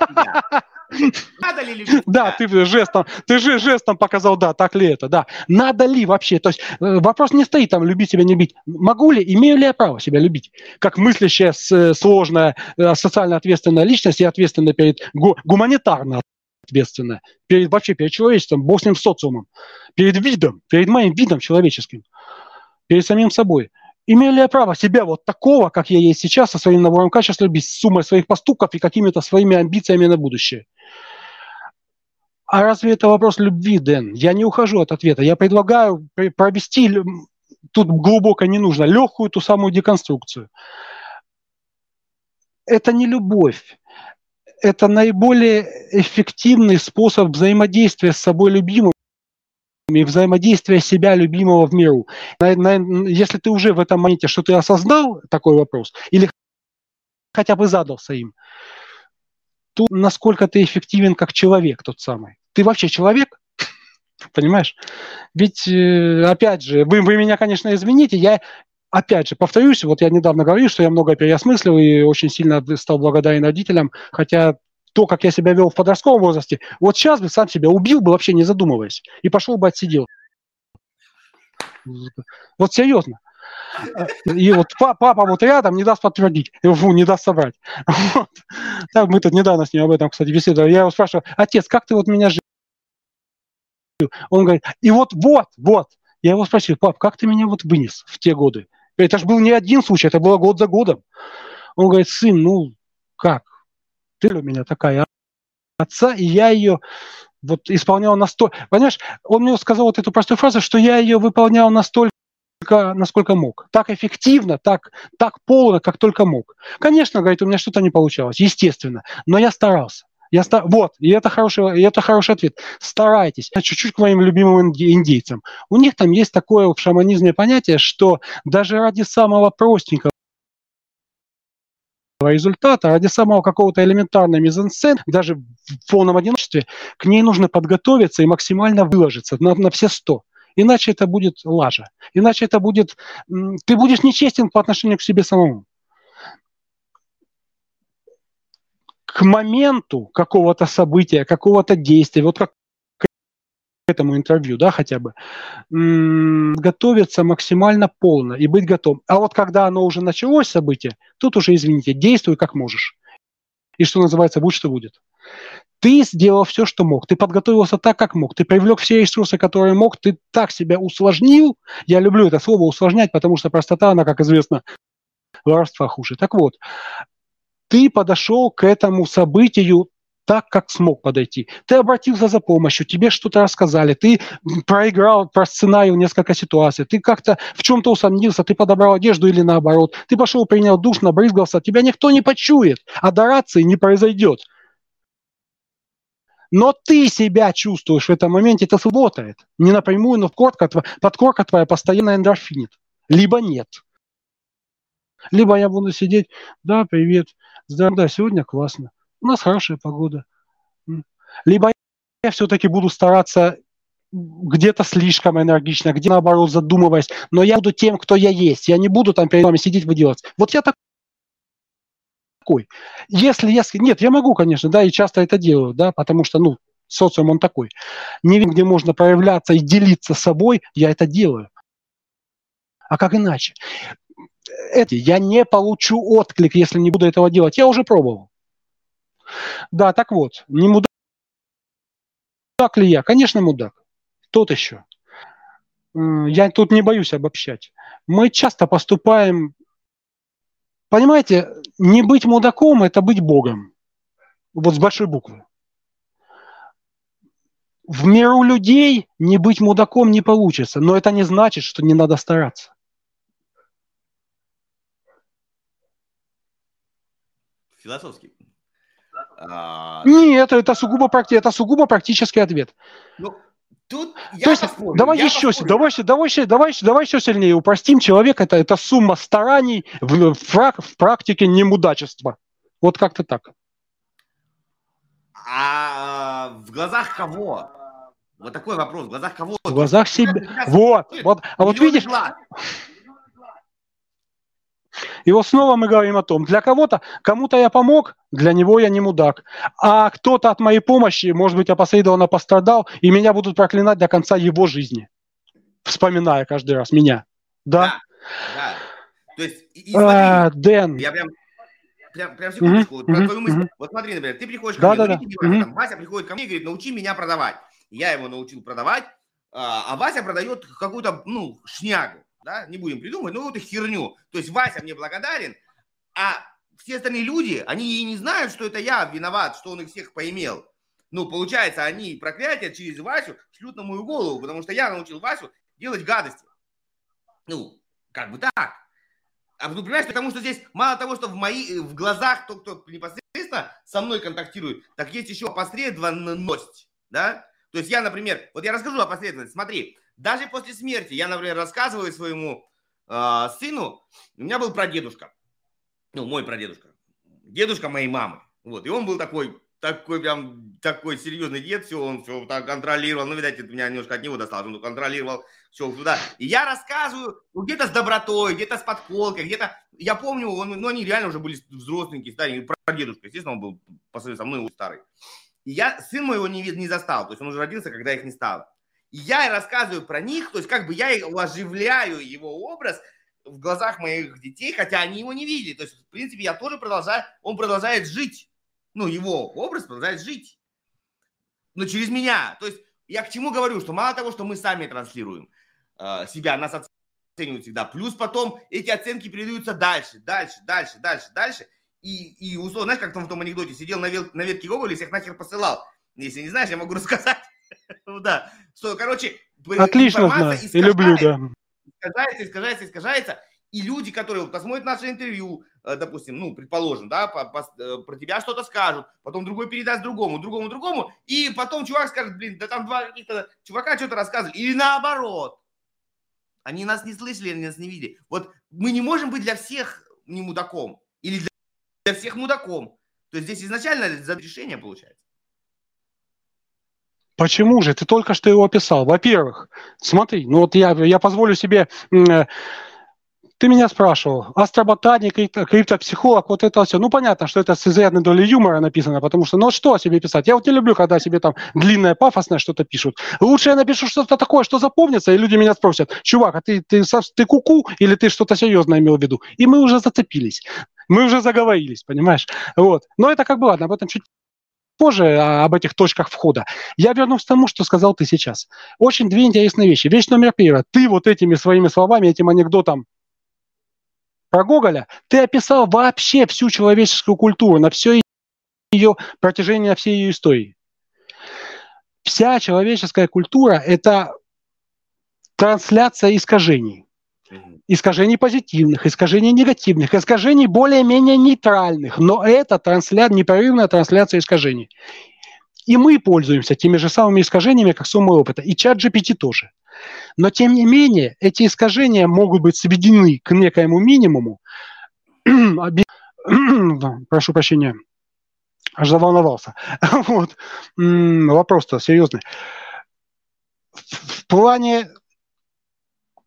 Надо ли любить? Да, ты жестом, ты же жестом показал, да, так ли это, да. Надо ли вообще? То есть э, вопрос не стоит там, любить себя, не любить. Могу ли, имею ли я право себя любить? Как мыслящая, э, сложная, э, социально ответственная личность и ответственная перед гуманитарно ответственная, перед вообще перед человечеством, бог с ним социумом, перед видом, перед моим видом человеческим, перед самим собой. Имею ли я право себя вот такого, как я есть сейчас, со своим набором качеств любить, с суммой своих поступков и какими-то своими амбициями на будущее? А разве это вопрос любви, Дэн? Я не ухожу от ответа. Я предлагаю провести, тут глубоко не нужно, легкую ту самую деконструкцию. Это не любовь. Это наиболее эффективный способ взаимодействия с собой любимым и взаимодействия себя любимого в миру. Если ты уже в этом моменте, что ты осознал такой вопрос, или хотя бы задался им, то насколько ты эффективен как человек тот самый ты вообще человек? Понимаешь? Ведь, э, опять же, вы, вы меня, конечно, извините, я опять же, повторюсь, вот я недавно говорил, что я много переосмыслил и очень сильно стал благодарен родителям, хотя то, как я себя вел в подростковом возрасте, вот сейчас бы сам себя убил бы вообще не задумываясь и пошел бы отсидел. Вот серьезно. И вот папа вот рядом не даст подтвердить, фу, не даст собрать. Вот. Так, мы тут недавно с ним об этом, кстати, беседовали. Я его спрашиваю, отец, как ты вот меня жил? Он говорит, и вот, вот, вот. Я его спросил, пап, как ты меня вот вынес в те годы? Это же был не один случай, это было год за годом. Он говорит, сын, ну как? Ты у меня такая отца, и я ее вот исполнял настолько... Понимаешь, он мне сказал вот эту простую фразу, что я ее выполнял настолько насколько мог. Так эффективно, так, так полно, как только мог. Конечно, говорит, у меня что-то не получалось, естественно, но я старался. Я ста... Вот, и это, хороший, и это хороший ответ. Старайтесь. Чуть-чуть к моим любимым индейцам. У них там есть такое в шаманизме понятие, что даже ради самого простенького результата, ради самого какого-то элементарного мизансцен, даже в полном одиночестве, к ней нужно подготовиться и максимально выложиться на, на все сто. Иначе это будет лажа. Иначе это будет... Ты будешь нечестен по отношению к себе самому. К моменту какого-то события, какого-то действия, вот как этому интервью, да, хотя бы, готовиться максимально полно и быть готовым. А вот когда оно уже началось, событие, тут уже, извините, действуй как можешь. И что называется, будь что будет. Ты сделал все, что мог. Ты подготовился так, как мог. Ты привлек все ресурсы, которые мог. Ты так себя усложнил. Я люблю это слово усложнять, потому что простота, она, как известно, воровства хуже. Так вот, ты подошел к этому событию так, как смог подойти. Ты обратился за помощью, тебе что-то рассказали, ты проиграл, просценарил несколько ситуаций, ты как-то в чем-то усомнился, ты подобрал одежду или наоборот, ты пошел, принял душ, набрызгался, тебя никто не почует, а до рации не произойдет. Но ты себя чувствуешь в этом моменте, это сработает. Не напрямую, но подкорка, подкорка твоя постоянно эндорфинит. Либо нет. Либо я буду сидеть, да, привет, да, да, сегодня классно у нас хорошая погода. Либо я все-таки буду стараться где-то слишком энергично, где наоборот задумываясь, но я буду тем, кто я есть. Я не буду там перед вами сидеть выделывать. Вот я так такой. Если я... Нет, я могу, конечно, да, и часто это делаю, да, потому что, ну, социум он такой. Не видим, где можно проявляться и делиться собой, я это делаю. А как иначе? Это, я не получу отклик, если не буду этого делать. Я уже пробовал. Да, так вот, не мудак ли я? Конечно, мудак. Тот еще. Я тут не боюсь обобщать. Мы часто поступаем... Понимаете, не быть мудаком – это быть Богом. Вот с большой буквы. В миру людей не быть мудаком не получится, но это не значит, что не надо стараться. Философский. А... Нет, это сугубо, это сугубо практический ответ. Ну, тут я То есть, поспорю, давай я еще, поспорю. давай, давай, давай, давай еще сильнее упростим. Человек это, это сумма стараний в, в, в практике немудачества. Вот как-то так. А в глазах кого? Вот такой вопрос. В глазах кого? В глазах себя. Вот, вот. А вот видишь, глаз. И вот снова мы говорим о том, для кого-то, кому-то я помог, для него я не мудак. А кто-то от моей помощи, может быть, опосредованно пострадал, и меня будут проклинать до конца его жизни. Вспоминая каждый раз меня. Да? Да. да. То есть, и, смотри, а, Дэн. Я прям, прям, прям секундочку, mm-hmm. про твою мысль. Mm-hmm. Вот смотри, например, ты приходишь ко да, мне, да, да. Вася, mm-hmm. там, Вася приходит ко мне и говорит, научи меня продавать. Я его научил продавать, а, а Вася продает какую-то, ну, шнягу да, не будем придумывать, ну, вот и херню. То есть Вася мне благодарен, а все остальные люди, они и не знают, что это я виноват, что он их всех поимел. Ну, получается, они проклятие через Васю шлют на мою голову, потому что я научил Васю делать гадости. Ну, как бы так. А ну, понимаешь, потому что здесь мало того, что в, мои, в глазах тот, кто непосредственно со мной контактирует, так есть еще опосредованность, да? То есть я, например, вот я расскажу опосредованность. Смотри, даже после смерти. Я, например, рассказываю своему э, сыну, у меня был прадедушка, ну, мой прадедушка, дедушка моей мамы, вот, и он был такой, такой прям, такой серьезный дед, все, он все так контролировал, ну, видать, это меня немножко от него досталось, он контролировал все туда, и я рассказываю, ну, где-то с добротой, где-то с подколкой, где-то, я помню, он, ну, они реально уже были взросленькие, старенькие, прадедушка, естественно, он был по сравнению со мной старый, и я, сын мой его не, не застал, то есть он уже родился, когда их не стало, я рассказываю про них, то есть как бы я оживляю его образ в глазах моих детей, хотя они его не видели. То есть, в принципе, я тоже продолжаю, он продолжает жить. Ну, его образ продолжает жить. Но через меня. То есть, я к чему говорю, что мало того, что мы сами транслируем э, себя, нас оценивают всегда, плюс потом эти оценки передаются дальше, дальше, дальше, дальше, дальше. И, и условно, знаешь, как там в том анекдоте, сидел на, вел, на ветке Гоголя и всех нахер посылал. Если не знаешь, я могу рассказать. Да. Что, короче, Отлично знаю. И люблю, да. Искажается, искажается, искажается. И люди, которые посмотрят наше интервью, э, допустим, ну, предположим, да, по, по, э, про тебя что-то скажут, потом другой передаст другому, другому, другому, и потом чувак скажет, блин, да там два каких-то чувака что-то рассказывали. Или наоборот. Они нас не слышали, они нас не видели. Вот мы не можем быть для всех не мудаком. Или для всех мудаком. То есть здесь изначально за решение получается. Почему же? Ты только что его описал. Во-первых, смотри, ну вот я, я позволю себе... Э, ты меня спрашивал, астроботаник, криптопсихолог, вот это все. Ну, понятно, что это с изрядной долей юмора написано, потому что, ну, что о себе писать? Я вот не люблю, когда себе там длинное, пафосное что-то пишут. Лучше я напишу что-то такое, что запомнится, и люди меня спросят, чувак, а ты, ты, ты куку или ты что-то серьезное имел в виду? И мы уже зацепились, мы уже заговорились, понимаешь? Вот. Но это как бы, ладно, об этом чуть позже а, об этих точках входа. Я вернусь к тому, что сказал ты сейчас. Очень две интересные вещи. Вещь номер первая. Ты вот этими своими словами, этим анекдотом про Гоголя, ты описал вообще всю человеческую культуру, на все ее протяжении всей ее истории. Вся человеческая культура – это трансляция искажений. Искажений позитивных, искажений негативных, искажений более-менее нейтральных. Но это трансля... непрерывная трансляция искажений. И мы пользуемся теми же самыми искажениями, как сумма опыта. И чат GPT тоже. Но, тем не менее, эти искажения могут быть сведены к некоему минимуму. Прошу прощения, аж заволновался. вот. Вопрос-то серьезный. В плане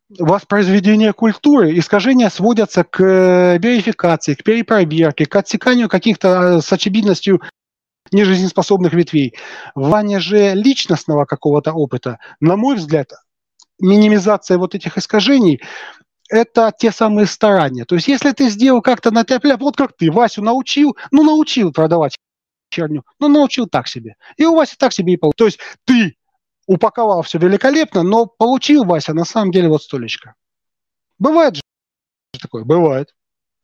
воспроизведения культуры искажения сводятся к э, верификации, к перепроверке, к отсеканию каких-то э, с очевидностью нежизнеспособных ветвей. В плане же личностного какого-то опыта, на мой взгляд, минимизация вот этих искажений это те самые старания. То есть, если ты сделал как-то на тебя, вот как ты Васю научил, ну, научил продавать черню, ну, научил так себе. И у Васи так себе и получилось. То есть, ты упаковал все великолепно, но получил Вася на самом деле вот столечко. Бывает же такое? Бывает.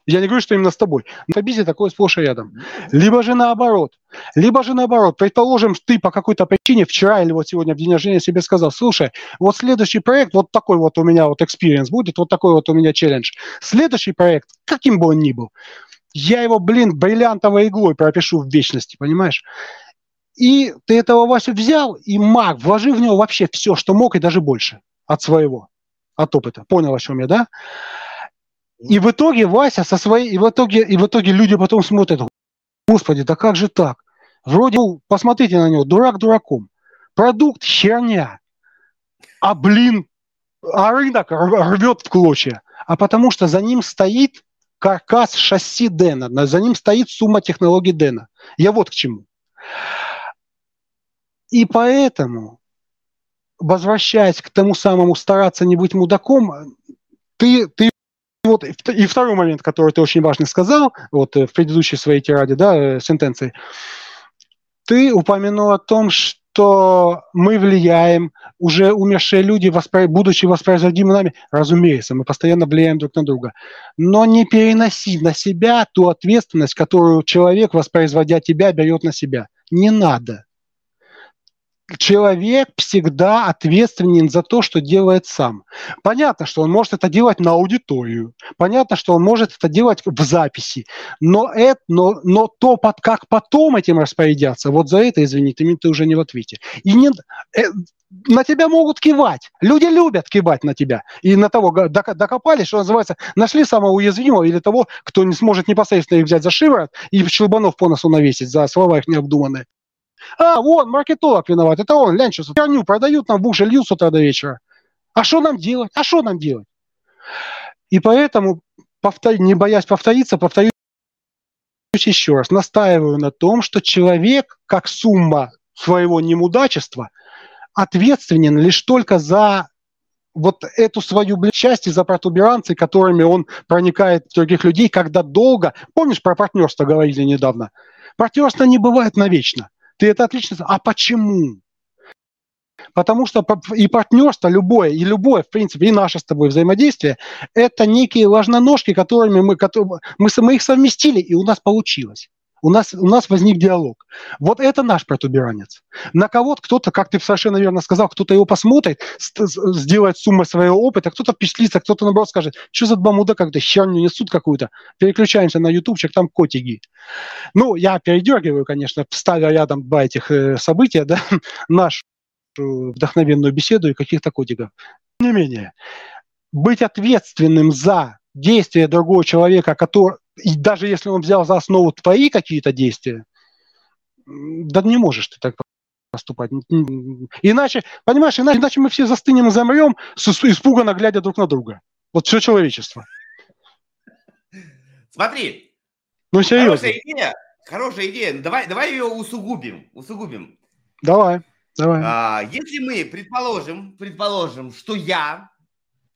Я не говорю, что именно с тобой. На бизнесе такое сплошь и рядом. Либо же наоборот. Либо же наоборот. Предположим, ты по какой-то причине вчера или вот сегодня в день рождения себе сказал, слушай, вот следующий проект, вот такой вот у меня вот experience будет, вот такой вот у меня челлендж. Следующий проект, каким бы он ни был, я его, блин, бриллиантовой иглой пропишу в вечности, понимаешь? И ты этого Васю взял и маг, вложи в него вообще все, что мог, и даже больше от своего, от опыта. Понял, о чем я, да? И в итоге Вася со своей, и в итоге, и в итоге люди потом смотрят, господи, да как же так? Вроде, ну, посмотрите на него, дурак дураком. Продукт херня. А, блин, а рынок рвет в клочья. А потому что за ним стоит каркас шасси Дэна, за ним стоит сумма технологий Дэна. Я вот к чему. И поэтому, возвращаясь к тому самому стараться не быть мудаком, ты, ты вот и второй момент, который ты очень важно сказал, вот э, в предыдущей своей тираде, да, э, сентенции, ты упомянул о том, что мы влияем, уже умершие люди, воспро... будучи воспроизводимы нами, разумеется, мы постоянно влияем друг на друга, но не переноси на себя ту ответственность, которую человек, воспроизводя тебя, берет на себя. Не надо человек всегда ответственен за то, что делает сам. Понятно, что он может это делать на аудиторию, понятно, что он может это делать в записи, но, это, но, но то, под, как потом этим распорядятся, вот за это, извини, ты, ты уже не в ответе. И не, э, на тебя могут кивать. Люди любят кивать на тебя. И на того докопались, что называется, нашли самого уязвимого или того, кто не сможет непосредственно их взять за шиворот и щелбанов по носу навесить за слова их необдуманные. А, вон, маркетолог виноват. Это он, глянь, что херню продают, нам буши льют с утра до вечера. А что нам делать? А что нам делать? И поэтому, повтор... не боясь повториться, повторюсь еще раз, настаиваю на том, что человек, как сумма своего немудачества, ответственен лишь только за вот эту свою часть и за протуберанцы, которыми он проникает в других людей, когда долго... Помнишь, про партнерство говорили недавно? Партнерство не бывает навечно. Ты это отлично... А почему? Потому что и партнерство любое, и любое, в принципе, и наше с тобой взаимодействие, это некие ложноножки, которыми мы, мы, мы их совместили, и у нас получилось. У нас, у нас возник диалог. Вот это наш протуберанец. На кого-то кто-то, как ты совершенно верно сказал, кто-то его посмотрит, сделает сумму своего опыта, кто-то впечатлится, кто-то наоборот скажет, что за два муда как-то херню несут какую-то. Переключаемся на ютубчик, там котики. Ну, я передергиваю, конечно, ставя рядом два этих э, события, да, нашу вдохновенную беседу и каких-то котиков. Тем не менее, быть ответственным за действия другого человека, который, и даже если он взял за основу твои какие-то действия, да не можешь ты так поступать. Иначе, понимаешь, иначе, иначе мы все застынем и замрем, с, испуганно глядя друг на друга. Вот все человечество. Смотри. Ну, серьезно. Хорошая идея. Хорошая идея. Давай, давай ее усугубим. Усугубим. Давай. Давай. А, если мы предположим, предположим, что я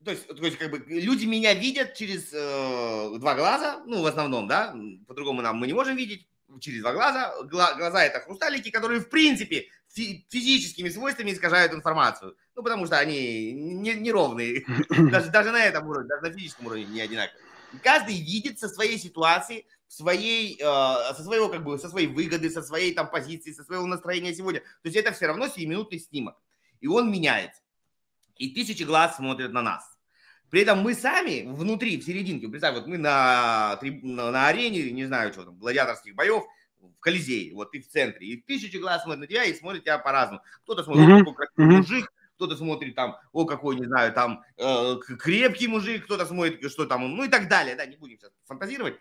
то есть, то есть как бы люди меня видят через э, два глаза, ну, в основном, да, по-другому нам мы не можем видеть, через два глаза. Гла- глаза это хрусталики, которые, в принципе, фи- физическими свойствами искажают информацию. Ну, потому что они неровные. Не даже, даже на этом уровне, даже на физическом уровне не одинаковые. каждый видит со своей ситуации, своей, э, со своего, как бы, со своей выгоды, со своей там позиции, со своего настроения сегодня. То есть это все равно 7-минутный снимок. И он меняется. И тысячи глаз смотрят на нас. При этом мы сами внутри, в серединке, представь, вот мы на, на, на арене, не знаю, что там, гладиаторских боев, в Колизее, вот ты в центре, и тысячи глаз смотрят на тебя и смотрят тебя по-разному. Кто-то смотрит, mm-hmm. какой mm-hmm. мужик, кто-то смотрит там, о, какой, не знаю, там, э, крепкий мужик, кто-то смотрит, что там, ну и так далее, да, не будем сейчас фантазировать.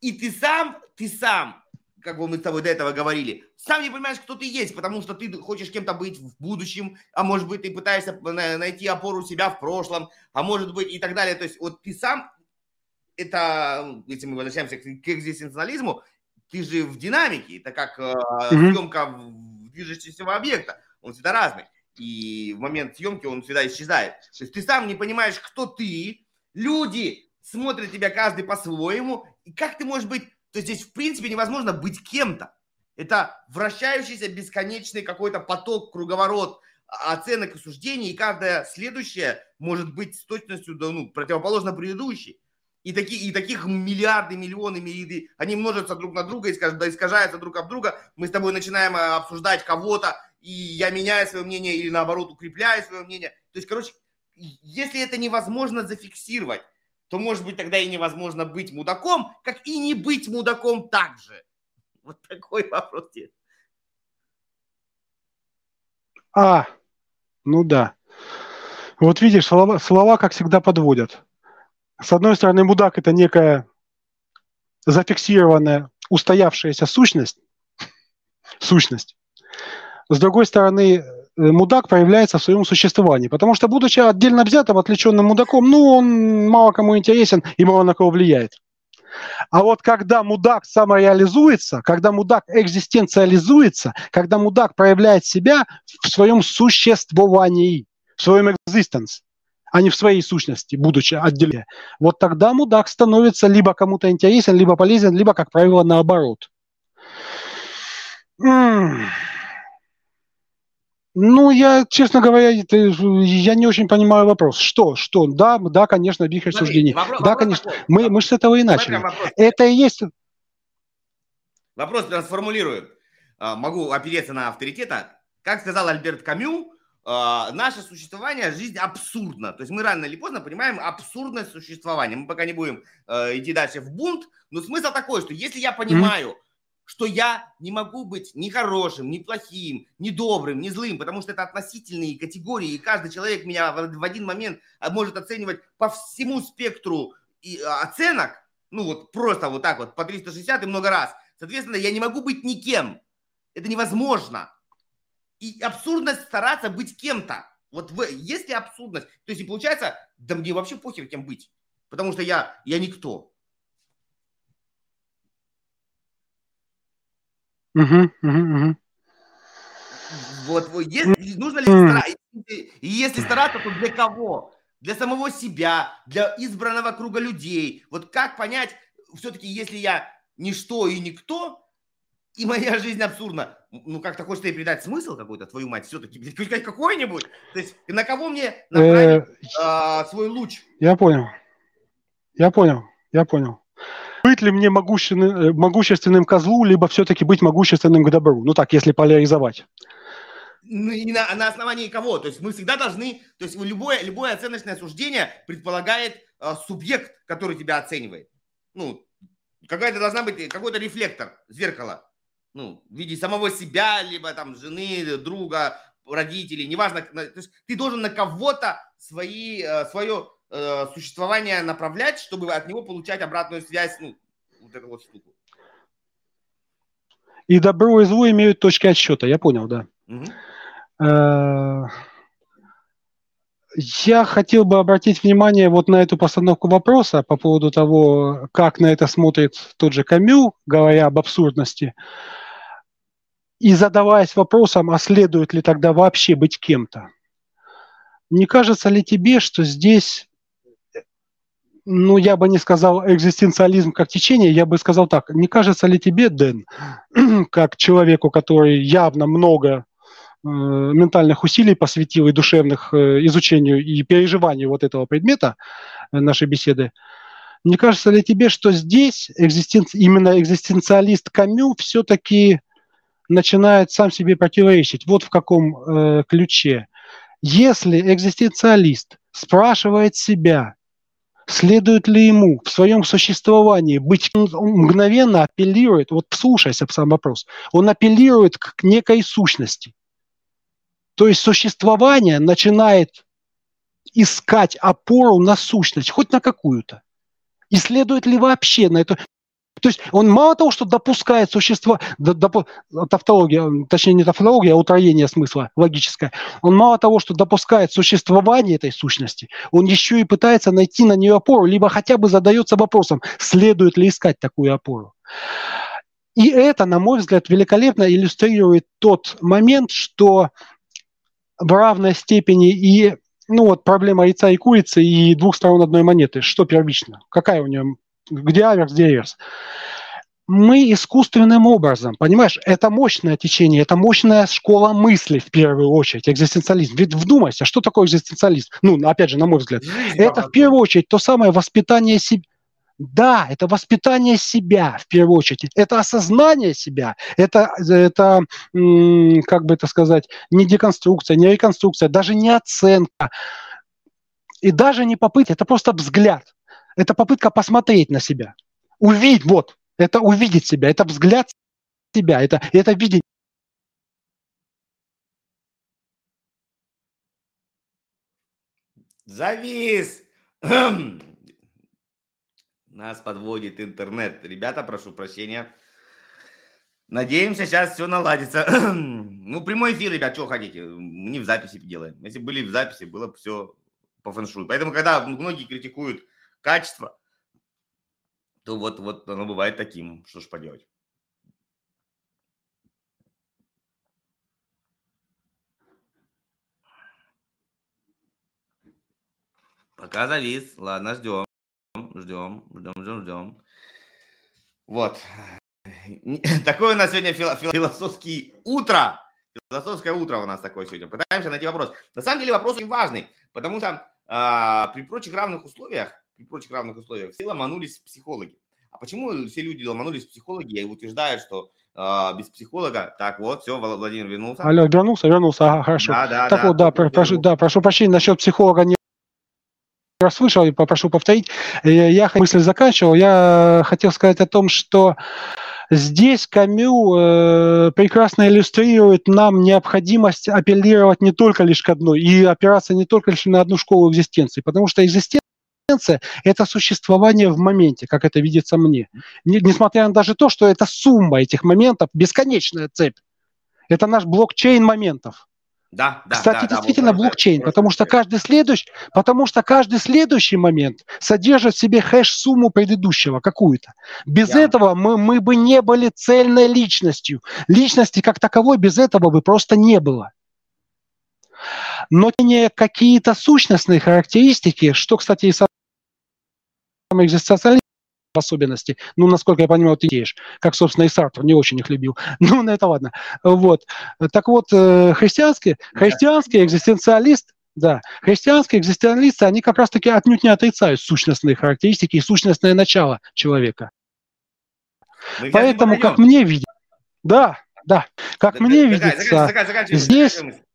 И ты сам, ты сам, как бы мы с тобой до этого говорили, сам не понимаешь, кто ты есть, потому что ты хочешь кем-то быть в будущем, а может быть, ты пытаешься найти опору себя в прошлом, а может быть и так далее. То есть вот ты сам, это, если мы возвращаемся к, к экзистенциализму, ты же в динамике, это как э, mm-hmm. съемка движущегося объекта, он всегда разный. И в момент съемки он всегда исчезает. То есть ты сам не понимаешь, кто ты, люди смотрят тебя каждый по-своему, и как ты можешь быть... То есть здесь, в принципе, невозможно быть кем-то. Это вращающийся бесконечный какой-то поток, круговорот оценок и суждений, и каждая следующая может быть с точностью да, ну, противоположно предыдущей. И, такие, и таких миллиарды, миллионы, миллиарды, они множатся друг на друга, искажаются друг об друга. Мы с тобой начинаем э, обсуждать кого-то, и я меняю свое мнение или наоборот укрепляю свое мнение. То есть, короче, если это невозможно зафиксировать, то, может быть, тогда и невозможно быть мудаком, как и не быть мудаком также. Вот такой вопрос. А, ну да. Вот видишь, слова, слова, как всегда, подводят. С одной стороны, мудак – это некая зафиксированная, устоявшаяся сущность, сущность. С другой стороны, мудак проявляется в своем существовании. Потому что, будучи отдельно взятым, отвлеченным мудаком, ну, он мало кому интересен и мало на кого влияет. А вот когда мудак самореализуется, когда мудак экзистенциализуется, когда мудак проявляет себя в своем существовании, в своем экзистенс, а не в своей сущности, будучи отдельно, вот тогда мудак становится либо кому-то интересен, либо полезен, либо, как правило, наоборот. Ну, я, честно говоря, я не очень понимаю вопрос. Что? Что? Да, да, конечно, вихрь суждений. Вопрос, да, конечно. Такой. Мы, мы же с этого и начали. Это и есть... Вопрос сформулирую. А, могу опереться на авторитета. Как сказал Альберт Камю, а, наше существование, жизнь абсурдна. То есть мы рано или поздно понимаем абсурдность существования. Мы пока не будем а, идти дальше в бунт, но смысл такой, что если я понимаю, mm-hmm что я не могу быть ни хорошим, ни плохим, ни добрым, ни злым, потому что это относительные категории, и каждый человек меня в один момент а, может оценивать по всему спектру а, оценок, ну вот просто вот так вот, по 360 и много раз. Соответственно, я не могу быть никем. Это невозможно. И абсурдность стараться быть кем-то. Вот в, если абсурдность, то есть и получается, да мне вообще похер кем быть, потому что я, я никто. Угу, угу, угу. Вот, вот если, нужно ли стараться? И если стараться, то для кого? Для самого себя, для избранного круга людей. Вот как понять, все-таки, если я ничто и никто, и моя жизнь абсурдна, ну как-то хочется ей придать смысл какой-то, твою мать, все-таки какой-нибудь. То есть на кого мне направить э, свой луч? Я понял. Я понял. Я понял быть ли мне могущественным, э, могущественным козлу, либо все-таки быть могущественным к добру? Ну так, если поляризовать. Ну и на, на основании кого? То есть мы всегда должны, то есть любое, любое оценочное суждение предполагает э, субъект, который тебя оценивает. Ну, какая-то должна быть, какой-то рефлектор, зеркало. Ну, в виде самого себя, либо там жены, друга, родителей, неважно. То есть ты должен на кого-то свои, э, свое э, существование направлять, чтобы от него получать обратную связь, ну, вот эту вот штуку. И добро и зло имеют точки отсчета, я понял, да. Угу. Я хотел бы обратить внимание вот на эту постановку вопроса по поводу того, как на это смотрит тот же Камю, говоря об абсурдности, и задаваясь вопросом, а следует ли тогда вообще быть кем-то. Не кажется ли тебе, что здесь ну, я бы не сказал экзистенциализм как течение, я бы сказал так, не кажется ли тебе, Дэн, как человеку, который явно много э, ментальных усилий посвятил и душевных э, изучению и переживанию вот этого предмета э, нашей беседы, Не кажется ли тебе, что здесь экзистен... именно экзистенциалист Камю все-таки начинает сам себе противоречить? Вот в каком э, ключе. Если экзистенциалист спрашивает себя, следует ли ему в своем существовании быть, он мгновенно апеллирует, вот слушайся сам вопрос, он апеллирует к некой сущности. То есть существование начинает искать опору на сущность, хоть на какую-то. И следует ли вообще на это? То есть он мало того, что допускает существо, доп, тавтология, точнее не тавтология, а утроение смысла логическое, он мало того, что допускает существование этой сущности, он еще и пытается найти на нее опору, либо хотя бы задается вопросом, следует ли искать такую опору. И это, на мой взгляд, великолепно иллюстрирует тот момент, что в равной степени и ну вот проблема яйца и курицы и двух сторон одной монеты. Что первично? Какая у нее? Где аверс, где реверс? Мы искусственным образом, понимаешь, это мощное течение, это мощная школа мысли в первую очередь, экзистенциализм. Ведь вдумайся, что такое экзистенциализм? Ну, опять же, на мой взгляд, Жизнь это в первую очередь то самое воспитание себя да, это воспитание себя в первую очередь, это осознание себя, это, это как бы это сказать, не деконструкция, не реконструкция, даже не оценка, и даже не попытка, это просто взгляд, это попытка посмотреть на себя, увидеть, вот, это увидеть себя, это взгляд себя, это, это видеть Завис! Нас подводит интернет. Ребята, прошу прощения. Надеемся, сейчас все наладится. ну, прямой эфир, ребят, что хотите? Не в записи делаем. Если были в записи, было бы все по фэншую. Поэтому, когда многие критикуют качество, то вот, вот оно бывает таким. Что ж поделать. Пока завис. Ладно, ждем ждем, ждем, ждем, ждем. Вот. Такое у нас сегодня философский утро. Философское утро у нас такое сегодня. Пытаемся найти вопрос. На самом деле вопрос очень важный, потому что а, при прочих равных условиях, при прочих равных условиях все ломанулись психологи. А почему все люди ломанулись психологи и утверждают, что а, без психолога. Так, вот, все, Владимир вернулся. Алло, вернулся, вернулся, ага, хорошо. Да, да, так да, вот, да, прошу, да, прошу прощения насчет психолога не расслышал и попрошу повторить. Э, я мысль заканчивал. Я хотел сказать о том, что здесь Камю э, прекрасно иллюстрирует нам необходимость апеллировать не только лишь к одной, и опираться не только лишь на одну школу экзистенции, потому что экзистенция это существование в моменте, как это видится мне. Несмотря на даже то, что это сумма этих моментов, бесконечная цепь. Это наш блокчейн моментов. Да, да, Кстати, да, действительно да, блокчейн, потому что каждый следующий, потому что каждый следующий момент содержит в себе хэш-сумму предыдущего какую-то. Без Я... этого мы, мы бы не были цельной личностью. Личности как таковой без этого бы просто не было. Но не какие-то сущностные характеристики, что, кстати, и сам экзистенциализм особенности. Ну, насколько я понимаю, ты идеешь, как, собственно, и Сартр не очень их любил. Ну, на это ладно. Вот. Так вот, э, христианский, христианский экзистенциалист, да, христианские экзистенциалисты, они как раз-таки отнюдь не отрицают сущностные характеристики и сущностное начало человека. Мы Поэтому, как мне видится, да, да, как да, мне да, видится, заканчивай, заканчивай, здесь... Заканчивай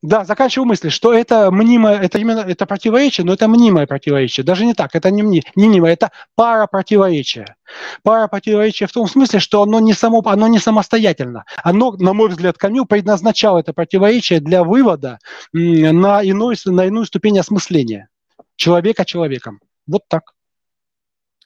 да, заканчиваю мысль, что это мнимое, это именно это противоречие, но это мнимое противоречие. Даже не так, это не, не, не мнимое, это пара противоречия. Пара противоречия в том смысле, что оно не, само, оно не самостоятельно. Оно, на мой взгляд, Камю предназначал это противоречие для вывода на, иной, на иную ступень осмысления человека человеком. Вот так.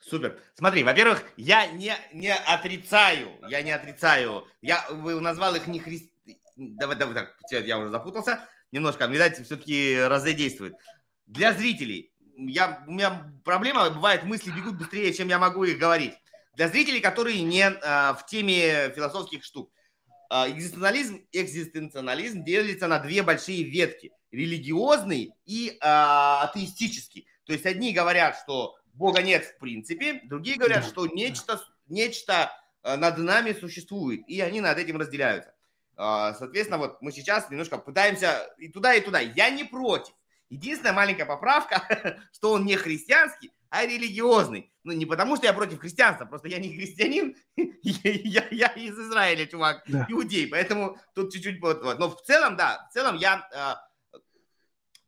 Супер. Смотри, во-первых, я не, не отрицаю, я не отрицаю, я назвал их не христианами, давай, давай так, я уже запутался, немножко, видать, все-таки разодействует. Для зрителей, я, у меня проблема, бывает, мысли бегут быстрее, чем я могу их говорить. Для зрителей, которые не а, в теме философских штук. А, экзистенциализм, экзистенциализм делится на две большие ветки. Религиозный и а, атеистический. То есть одни говорят, что Бога нет в принципе, другие говорят, что нечто, нечто а, над нами существует, и они над этим разделяются. А, соответственно, вот мы сейчас немножко пытаемся и туда, и туда. Я не против. Единственная маленькая поправка, что он не христианский, а религиозный. Ну, не потому, что я против христианства, просто я не христианин, я, я из Израиля, чувак, да. иудей, поэтому тут чуть-чуть... Вот, вот. Но в целом, да, в целом я э,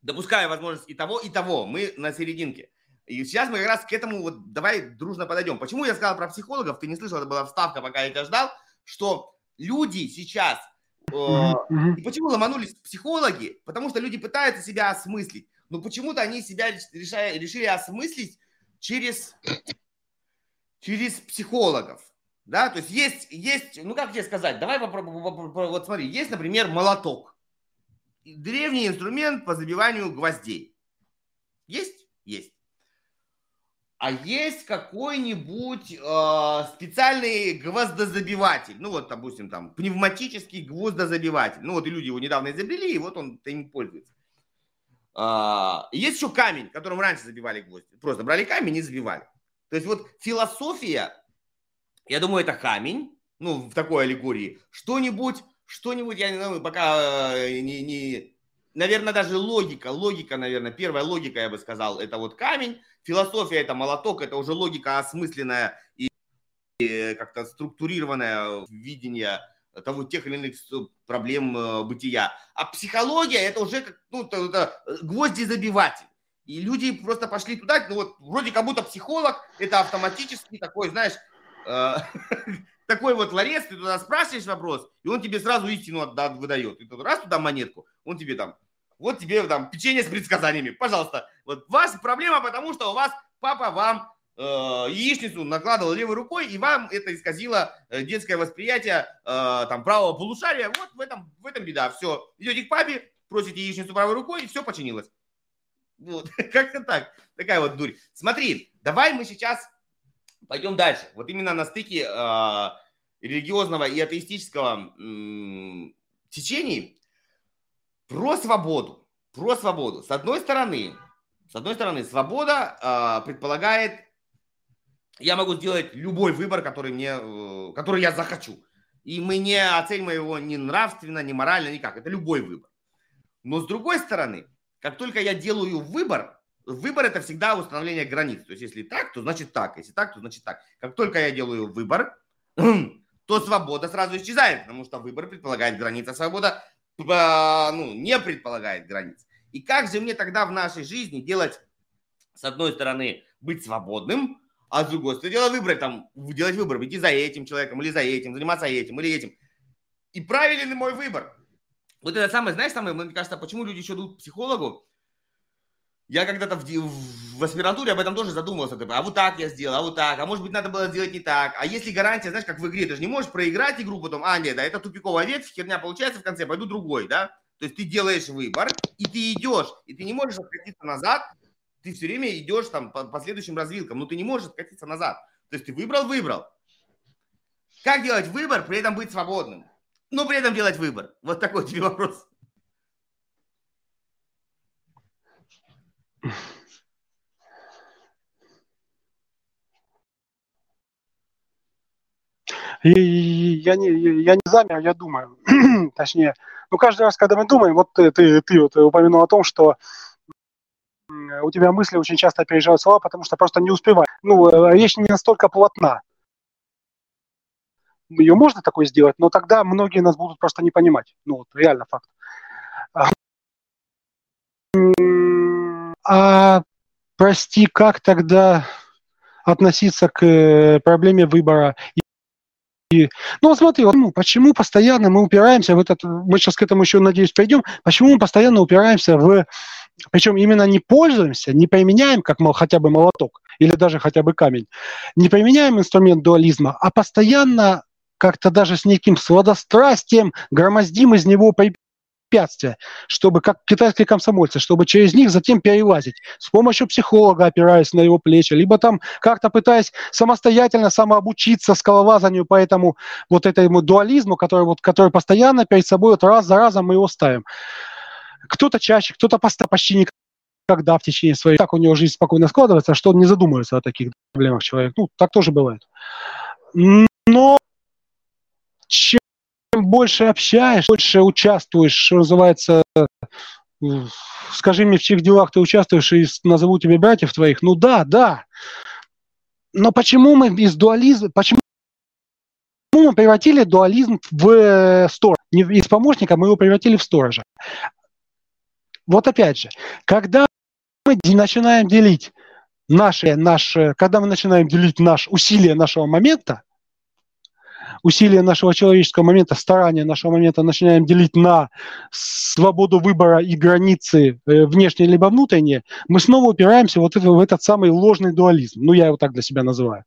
допускаю возможность и того, и того. Мы на серединке. И сейчас мы как раз к этому вот давай дружно подойдем. Почему я сказал про психологов? Ты не слышал, это была вставка, пока я тебя ждал, что люди сейчас... Э, и почему ломанулись психологи? Потому что люди пытаются себя осмыслить. Но почему-то они себя решали, решили осмыслить через, через психологов. Да, то есть есть, есть, ну как тебе сказать, давай попробуем, вот смотри, есть, например, молоток. Древний инструмент по забиванию гвоздей. Есть? Есть а есть какой-нибудь э, специальный гвоздозабиватель, ну вот, допустим, там, пневматический гвоздозабиватель, ну вот и люди его недавно изобрели, и вот он им пользуется. Э, есть еще камень, которым раньше забивали гвозди, просто брали камень и забивали. То есть вот философия, я думаю, это камень, ну, в такой аллегории, что-нибудь, что-нибудь, я не знаю, пока э, не, не, наверное, даже логика, логика, наверное, первая логика, я бы сказал, это вот камень, философия это молоток, это уже логика осмысленная и, и как-то структурированное видение того тех или иных проблем э, бытия. А психология это уже как, ну, это, это гвозди забиватель. И люди просто пошли туда, ну вот вроде как будто психолог, это автоматически такой, знаешь, э, такой вот ларец, ты туда спрашиваешь вопрос, и он тебе сразу истину выдает. И раз туда монетку, он тебе там вот тебе там печенье с предсказаниями. Пожалуйста. Вот у вас проблема, потому что у вас папа вам э, яичницу накладывал левой рукой, и вам это исказило э, детское восприятие э, там правого полушария. Вот в этом, в этом беда. Все. Идете к папе, просите яичницу правой рукой, и все починилось. Вот, как-то так. Такая вот дурь. Смотри, давай мы сейчас пойдем дальше. Вот именно на стыке э, религиозного и атеистического э, течений про свободу. Про свободу. С одной стороны, с одной стороны, свобода э, предполагает, я могу сделать любой выбор, который мне, э, который я захочу. И мы не оцениваем его ни нравственно, ни морально, никак. Это любой выбор. Но с другой стороны, как только я делаю выбор, выбор это всегда установление границ. То есть если так, то значит так. Если так, то значит так. Как только я делаю выбор, то свобода сразу исчезает, потому что выбор предполагает граница. Свобода ну, не предполагает границ. И как же мне тогда в нашей жизни делать, с одной стороны, быть свободным, а с другой стороны, делать выбрать, там, делать выбор, идти за этим человеком или за этим, заниматься этим или этим. И правильный мой выбор? Вот это самое, знаешь, самое, мне кажется, почему люди еще идут к психологу? Я когда-то в, в, аспирантуре об этом тоже задумывался. Типа, а вот так я сделал, а вот так, а может быть надо было сделать не так. А если гарантия, знаешь, как в игре, ты же не можешь проиграть игру потом, а нет, да, это тупиковая ветвь, херня получается в конце, пойду другой, да? То есть ты делаешь выбор, и ты идешь, и ты не можешь откатиться назад, ты все время идешь там по, по следующим развилкам, но ты не можешь откатиться назад. То есть ты выбрал, выбрал. Как делать выбор, при этом быть свободным? Но при этом делать выбор. Вот такой тебе вопрос. И я не, я не замер, я думаю. Точнее, ну каждый раз, когда мы думаем, вот ты, ты, вот упомянул о том, что у тебя мысли очень часто опережают слова, потому что просто не успеваешь. Ну, э, речь не настолько плотна. Ее можно такое сделать, но тогда многие нас будут просто не понимать. Ну, вот реально факт. А прости, как тогда относиться к э, проблеме выбора? И, ну, смотри, вот, ну, почему постоянно мы упираемся в этот, мы сейчас к этому еще, надеюсь, придем, почему мы постоянно упираемся в, причем именно не пользуемся, не применяем, как мол, хотя бы молоток или даже хотя бы камень, не применяем инструмент дуализма, а постоянно как-то даже с неким сладострастием громоздим из него препятствия, чтобы, как китайские комсомольцы, чтобы через них затем перелазить. С помощью психолога, опираясь на его плечи, либо там как-то пытаясь самостоятельно самообучиться скалолазанию по этому вот этому дуализму, который, вот, который постоянно перед собой вот раз за разом мы его ставим. Кто-то чаще, кто-то почти никогда в течение своей... Так у него жизнь спокойно складывается, что он не задумывается о таких проблемах человек. Ну, так тоже бывает. Но больше общаешь, больше участвуешь, что называется, скажи мне, в чьих делах ты участвуешь, и назову тебе братьев твоих. Ну да, да. Но почему мы из дуализма, почему мы превратили дуализм в э, стор? Не из помощника мы его превратили в сторожа. Вот опять же, когда мы начинаем делить наши, наши, когда мы начинаем делить наш усилие нашего момента, усилия нашего человеческого момента, старания нашего момента начинаем делить на свободу выбора и границы э, внешние либо внутренние, мы снова упираемся вот в этот самый ложный дуализм. Ну, я его так для себя называю.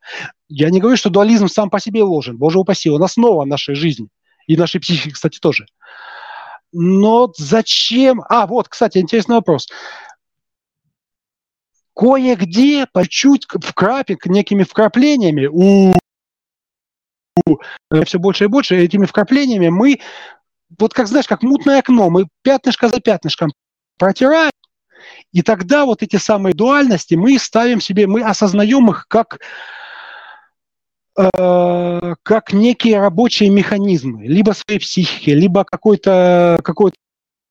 Я не говорю, что дуализм сам по себе ложен. Боже упаси, он основа нашей жизни. И нашей психики, кстати, тоже. Но зачем... А, вот, кстати, интересный вопрос кое-где по чуть вкрапик, некими вкраплениями у все больше и больше этими вкраплениями мы, вот как знаешь, как мутное окно, мы пятнышко за пятнышком протираем, и тогда вот эти самые дуальности мы ставим себе, мы осознаем их как, э, как некие рабочие механизмы, либо своей психики, либо какой-то какой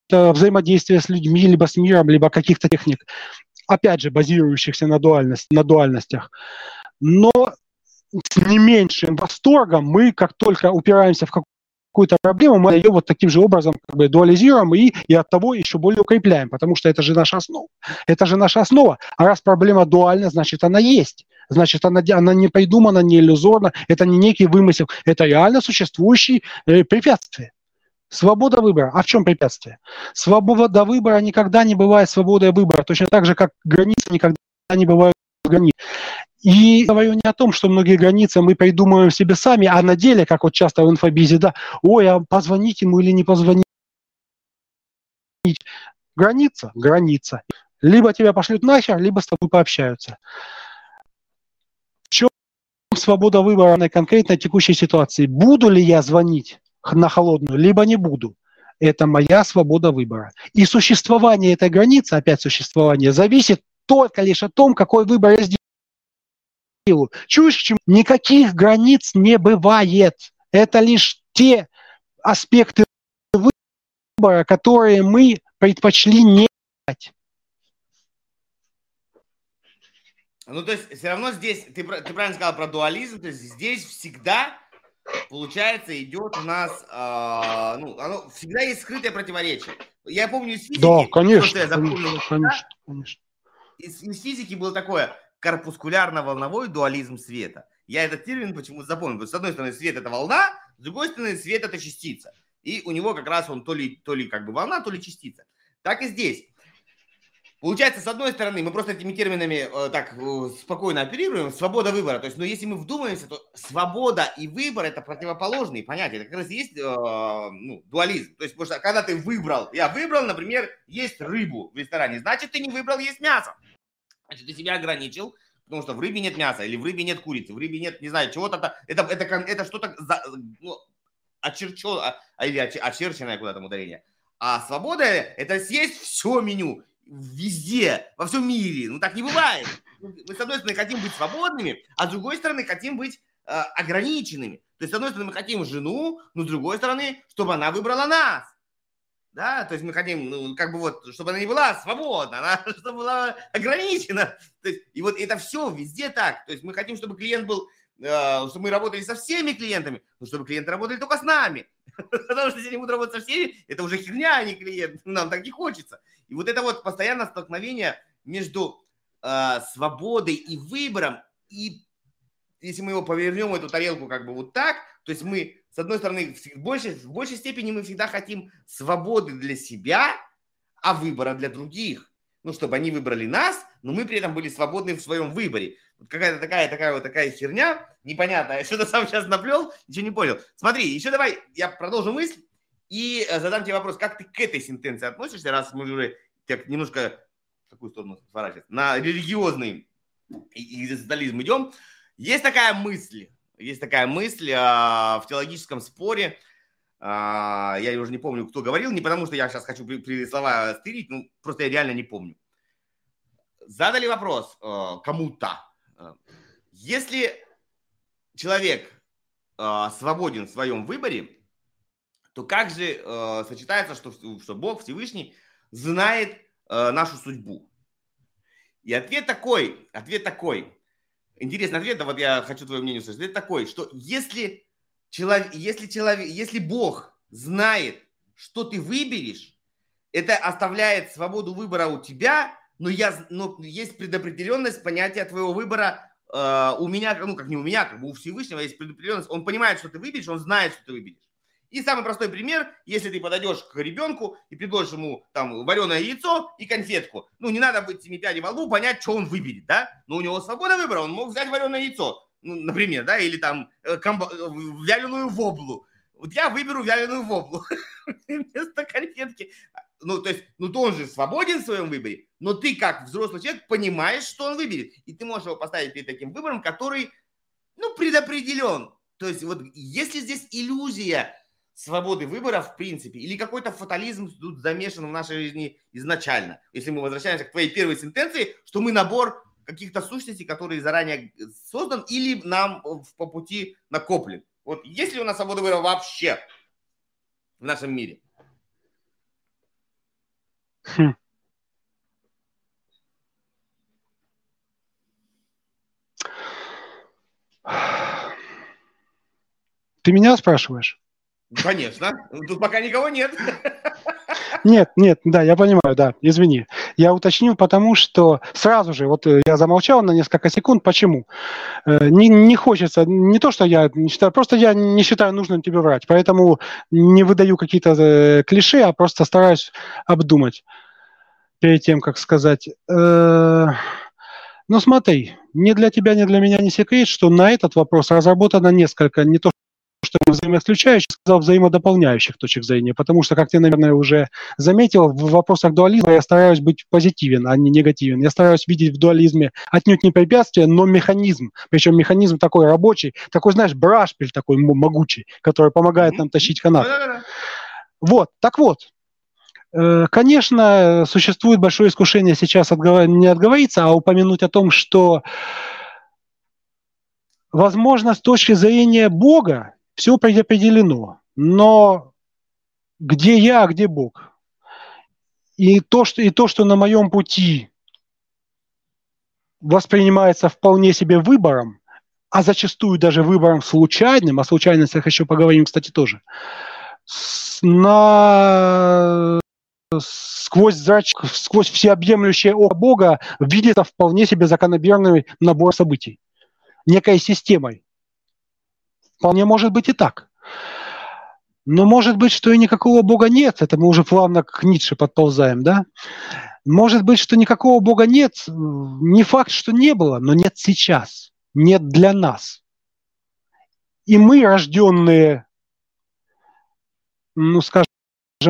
взаимодействие с людьми, либо с миром, либо каких-то техник, опять же, базирующихся на, дуальность, на дуальностях. Но с не меньшим восторгом мы, как только упираемся в какую-то проблему, мы ее вот таким же образом как бы дуализируем и, и от того еще более укрепляем, потому что это же наша основа. Это же наша основа. А раз проблема дуальна, значит, она есть. Значит, она, она не придумана, не иллюзорна, это не некий вымысел, это реально существующие э, препятствие. Свобода выбора. А в чем препятствие? Свобода выбора никогда не бывает свободой выбора, точно так же, как границы никогда не бывают границ. И говорю не о том, что многие границы мы придумываем себе сами, а на деле, как вот часто в инфобизе, да, ой, а позвонить ему или не позвонить. Граница, граница. Либо тебя пошлют нахер, либо с тобой пообщаются. В чем свобода выбора на конкретной текущей ситуации? Буду ли я звонить на холодную, либо не буду? Это моя свобода выбора. И существование этой границы, опять существование, зависит только лишь о том, какой выбор я сделаю силу. Чувствуешь, чем никаких границ не бывает. Это лишь те аспекты выбора, которые мы предпочли не брать. Ну, то есть, все равно здесь, ты, ты правильно сказал про дуализм, то есть здесь всегда, получается, идет у нас, э, ну, оно, всегда есть скрытое противоречие. Я помню из физики, да, конечно, я запомнил, конечно, конечно. Из, из физики было такое, корпускулярно-волновой дуализм света. Я этот термин почему запомнил. С одной стороны, свет – это волна, с другой стороны, свет – это частица. И у него как раз он то ли, то ли как бы волна, то ли частица. Так и здесь. Получается, с одной стороны, мы просто этими терминами э, так э, спокойно оперируем, свобода выбора. То есть, но если мы вдумаемся, то свобода и выбор это противоположные понятия. Это как раз есть э, ну, дуализм. То есть, потому что когда ты выбрал, я выбрал, например, есть рыбу в ресторане, значит, ты не выбрал есть мясо. Значит, ты себя ограничил, потому что в рыбе нет мяса, или в рыбе нет курицы, в рыбе нет, не знаю, чего-то. Это, это, это что-то за, ну, очерчено, а, или очерченное куда-то ударение. А свобода – это съесть все меню, везде, во всем мире. Ну, так не бывает. Мы, с одной стороны, хотим быть свободными, а с другой стороны, хотим быть э, ограниченными. То есть, с одной стороны, мы хотим жену, но с другой стороны, чтобы она выбрала нас да, то есть мы хотим, ну, как бы вот, чтобы она не была свободна, она чтобы была ограничена. То есть, и вот это все везде так. То есть мы хотим, чтобы клиент был, э, чтобы мы работали со всеми клиентами, но чтобы клиенты работали только с нами. Потому что если они будут работать со всеми, это уже херня, а не клиент. Нам так не хочется. И вот это вот постоянное столкновение между э, свободой и выбором, и если мы его повернем, эту тарелку как бы вот так, то есть мы с одной стороны, в большей, в большей степени мы всегда хотим свободы для себя, а выбора для других. Ну, чтобы они выбрали нас, но мы при этом были свободны в своем выборе. Вот какая-то такая, такая вот такая херня, непонятная. Я что-то сам сейчас наплел, ничего не понял. Смотри, еще давай, я продолжу мысль и э, задам тебе вопрос, как ты к этой сентенции относишься, раз мы уже так немножко в какую сторону сворачивать, на религиозный экзистенциализм идем. Есть такая мысль, есть такая мысль а, в теологическом споре, а, я уже не помню, кто говорил, не потому что я сейчас хочу при, при слова стырить, ну, просто я реально не помню. Задали вопрос а, кому-то. А, если человек а, свободен в своем выборе, то как же а, сочетается, что, что Бог Всевышний знает э, нашу судьбу? И ответ такой, ответ такой, интересный ответ, вот я хочу твое мнение услышать, ответ такой, что если человек, если человек, если Бог знает, что ты выберешь, это оставляет свободу выбора у тебя, но, я, но есть предопределенность понятия твоего выбора э, у меня, ну как не у меня, как бы у Всевышнего есть предопределенность. Он понимает, что ты выберешь, он знает, что ты выберешь. И самый простой пример, если ты подойдешь к ребенку и предложишь ему там вареное яйцо и конфетку, ну не надо быть семи пядей во лбу, понять, что он выберет, да? Но у него свобода выбора, он мог взять вареное яйцо, ну, например, да, или там э, комбо- э, вяленую воблу. Вот я выберу вяленую воблу вместо конфетки. Ну, то есть, ну, то он же свободен в своем выборе, но ты, как взрослый человек, понимаешь, что он выберет. И ты можешь его поставить перед таким выбором, который, ну, предопределен. То есть, вот если здесь иллюзия свободы выбора в принципе, или какой-то фатализм тут замешан в нашей жизни изначально. Если мы возвращаемся к твоей первой сентенции, что мы набор каких-то сущностей, которые заранее создан или нам по пути накоплен. Вот есть ли у нас свобода выбора вообще в нашем мире? Хм. Ты меня спрашиваешь? Конечно. Тут пока никого нет. Нет, нет, да, я понимаю, да, извини. Я уточнил, потому что сразу же, вот э, я замолчал на несколько секунд, почему? Э, не, не хочется, не то, что я не считаю, просто я не считаю нужным тебе врать, поэтому не выдаю какие-то э, клише, а просто стараюсь обдумать перед тем, как сказать. Ну смотри, ни для тебя, ни для меня не секрет, что на этот вопрос разработано несколько, не то взаимоисключающих, сказал взаимодополняющих точек зрения, потому что, как ты, наверное, уже заметил, в вопросах дуализма я стараюсь быть позитивен, а не негативен. Я стараюсь видеть в дуализме отнюдь не препятствие, но механизм. Причем механизм такой рабочий, такой, знаешь, брашпиль такой могучий, который помогает нам тащить канат. Вот, так вот, э, Конечно, существует большое искушение сейчас отговор... не отговориться, а упомянуть о том, что, возможно, с точки зрения Бога, все предопределено. Но где я, а где Бог? И то, что, и то, что на моем пути воспринимается вполне себе выбором, а зачастую даже выбором случайным, о случайностях еще поговорим, кстати, тоже, на сквозь зрач, сквозь всеобъемлющее око Бога видится вполне себе закономерный набор событий, некой системой. Вполне может быть и так. Но может быть, что и никакого Бога нет. Это мы уже плавно к Ницше подползаем, да? Может быть, что никакого Бога нет. Не факт, что не было, но нет сейчас. Нет для нас. И мы, рожденные, ну, скажем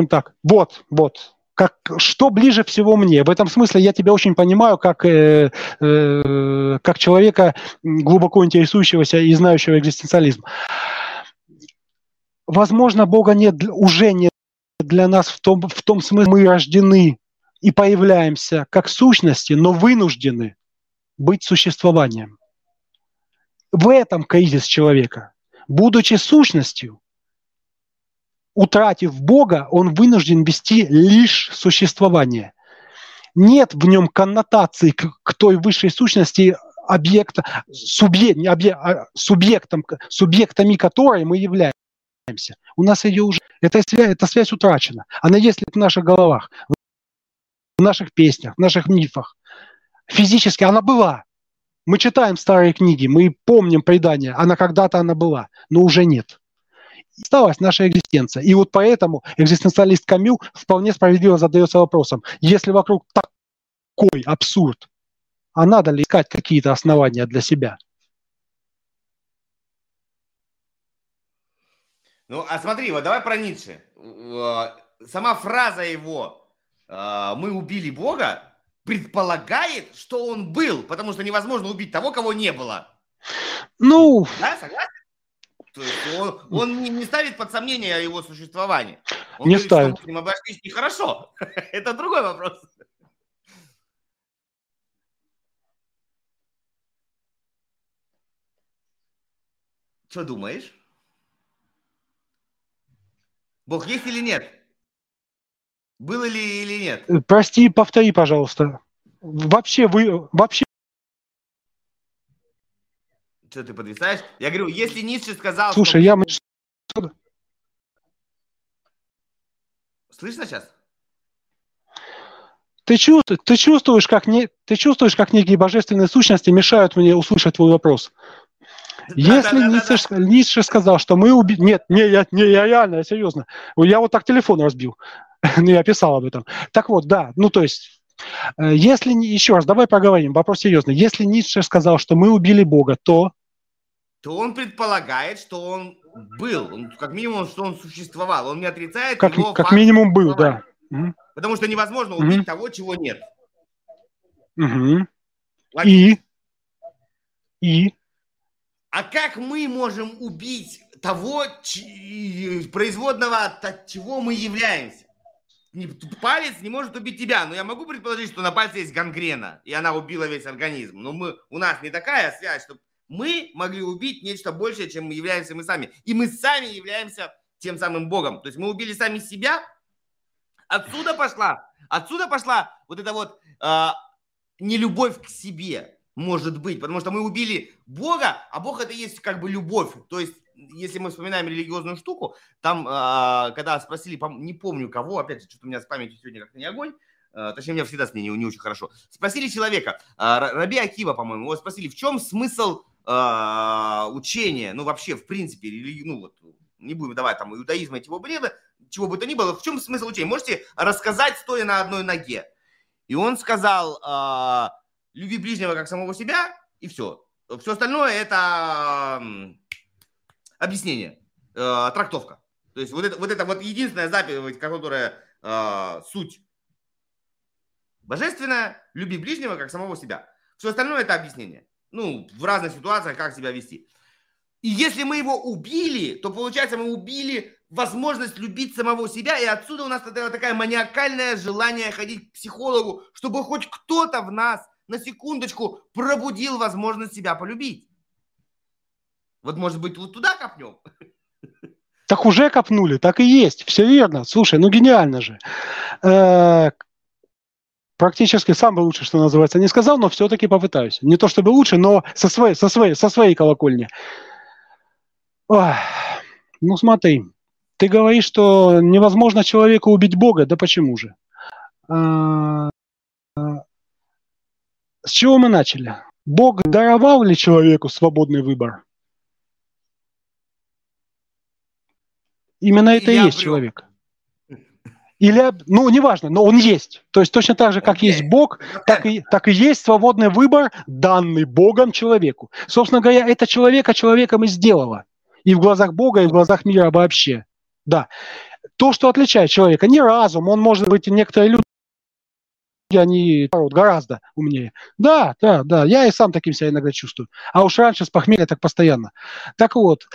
так, вот, вот, как, что ближе всего мне. В этом смысле я тебя очень понимаю, как, э, э, как человека, глубоко интересующегося и знающего экзистенциализм. Возможно, Бога нет, уже нет для нас в том, в том смысле, мы рождены и появляемся как сущности, но вынуждены быть существованием. В этом кризис человека. Будучи сущностью, утратив Бога, он вынужден вести лишь существование. Нет в нем коннотации к, к той высшей сущности объекта, субъект, не объект, а субъектом, субъектами которой мы являемся. У нас ее уже, эта связь, эта связь утрачена. Она есть в наших головах, в наших песнях, в наших мифах. Физически она была. Мы читаем старые книги, мы помним предания, она когда-то она была, но уже нет осталась наша экзистенция. И вот поэтому экзистенциалист Камю вполне справедливо задается вопросом, если вокруг такой абсурд, а надо ли искать какие-то основания для себя? Ну, а смотри, вот давай про Ницше. Э, сама фраза его э, «мы убили Бога» предполагает, что он был, потому что невозможно убить того, кого не было. Ну, да, согласен? То есть он, он не, не ставит под сомнение его существование. Он не говорит, ставит. Что мы с ним обошлись нехорошо. Это другой вопрос. Что думаешь? Бог есть или нет? Было ли или нет? Прости, повтори, пожалуйста. Вообще вы... Вообще... Что ты подвисаешь? Я говорю, если Ницше сказал... Слушай, я... Слышно сейчас? Ты чувствуешь, ты чувствуешь, как не, ты чувствуешь, как некие божественные сущности мешают мне услышать твой вопрос. Если да, Ницше, да, да. Ницше сказал, что мы убили... Нет, не, я, не, я реально, я серьезно. Я вот так телефон разбил. ну, я писал об этом. Так вот, да, ну, то есть, э, если... Еще раз, давай поговорим, вопрос серьезный. Если Ницше сказал, что мы убили Бога, то... То он предполагает, что он был, он, как минимум, что он существовал. Он не отрицает как, его Как минимум был, да. Потому что невозможно убить угу. того, чего нет. Угу. И? И? А как мы можем убить того производного, от чего мы являемся? Палец не может убить тебя, но я могу предположить, что на пальце есть гангрена, и она убила весь организм. Но мы, у нас не такая связь, что мы могли убить нечто большее, чем мы являемся мы сами. И мы сами являемся тем самым Богом. То есть мы убили сами себя. Отсюда пошла, отсюда пошла вот эта вот э, нелюбовь к себе может быть, потому что мы убили Бога, а Бог это есть как бы любовь. То есть, если мы вспоминаем религиозную штуку, там, э, когда спросили, не помню кого, опять же, что-то у меня с памятью сегодня как-то не огонь, э, точнее, у меня всегда с ней не, не очень хорошо. Спросили человека, Раби Акива, по-моему, его спросили, в чем смысл э, учения, ну, вообще, в принципе, религи... ну, вот, не будем давать там иудаизма этих бреда, чего бы то ни было, в чем смысл учения? Можете рассказать, стоя на одной ноге? И он сказал, э, люби ближнего как самого себя, и все. Все остальное это объяснение, э, трактовка. То есть вот это вот, это вот единственная заповедь, которая э, суть божественная, люби ближнего как самого себя. Все остальное это объяснение. Ну, в разных ситуациях, как себя вести. И если мы его убили, то получается мы убили возможность любить самого себя, и отсюда у нас такое маниакальное желание ходить к психологу, чтобы хоть кто-то в нас на секундочку пробудил возможность себя полюбить. Вот, может быть, вот туда копнем? Так уже копнули, так и есть. Все верно. Слушай, ну гениально же. Практически сам бы лучше, что называется, не сказал, но все-таки попытаюсь. Не то чтобы лучше, но со своей, со своей, со своей колокольни. Ой, ну смотри, ты говоришь, что невозможно человеку убить Бога, да почему же? А, с чего мы начали? Бог даровал ли человеку свободный выбор? Именно это и есть человек. Или, ну, неважно, но он есть. То есть точно так же, как есть Бог, так и, так и есть свободный выбор, данный Богом человеку. Собственно говоря, это человека человеком и сделало. И в глазах Бога, и в глазах мира вообще. Да. То, что отличает человека, не разум, он может быть, некоторые люди они наоборот, гораздо умнее. Да, да, да, я и сам таким себя иногда чувствую. А уж раньше с похмелья так постоянно. Так вот,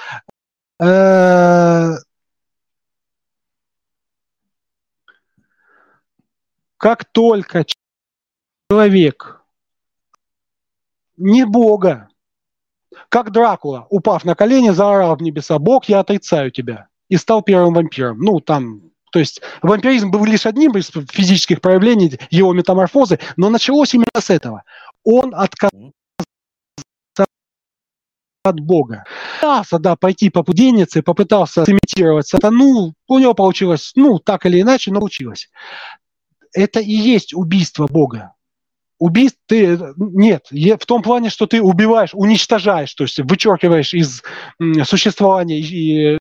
как только человек не Бога, как Дракула, упав на колени, заорал в небеса, Бог, я отрицаю тебя, и стал первым вампиром. Ну, там то есть вампиризм был лишь одним из физических проявлений его метаморфозы, но началось именно с этого. Он отказался от Бога. Пытался, да, пойти по пуденице, попытался имитировать сатану, у него получилось, ну, так или иначе, но получилось. Это и есть убийство Бога. Убийств ты нет, в том плане, что ты убиваешь, уничтожаешь, то есть вычеркиваешь из существования и, и,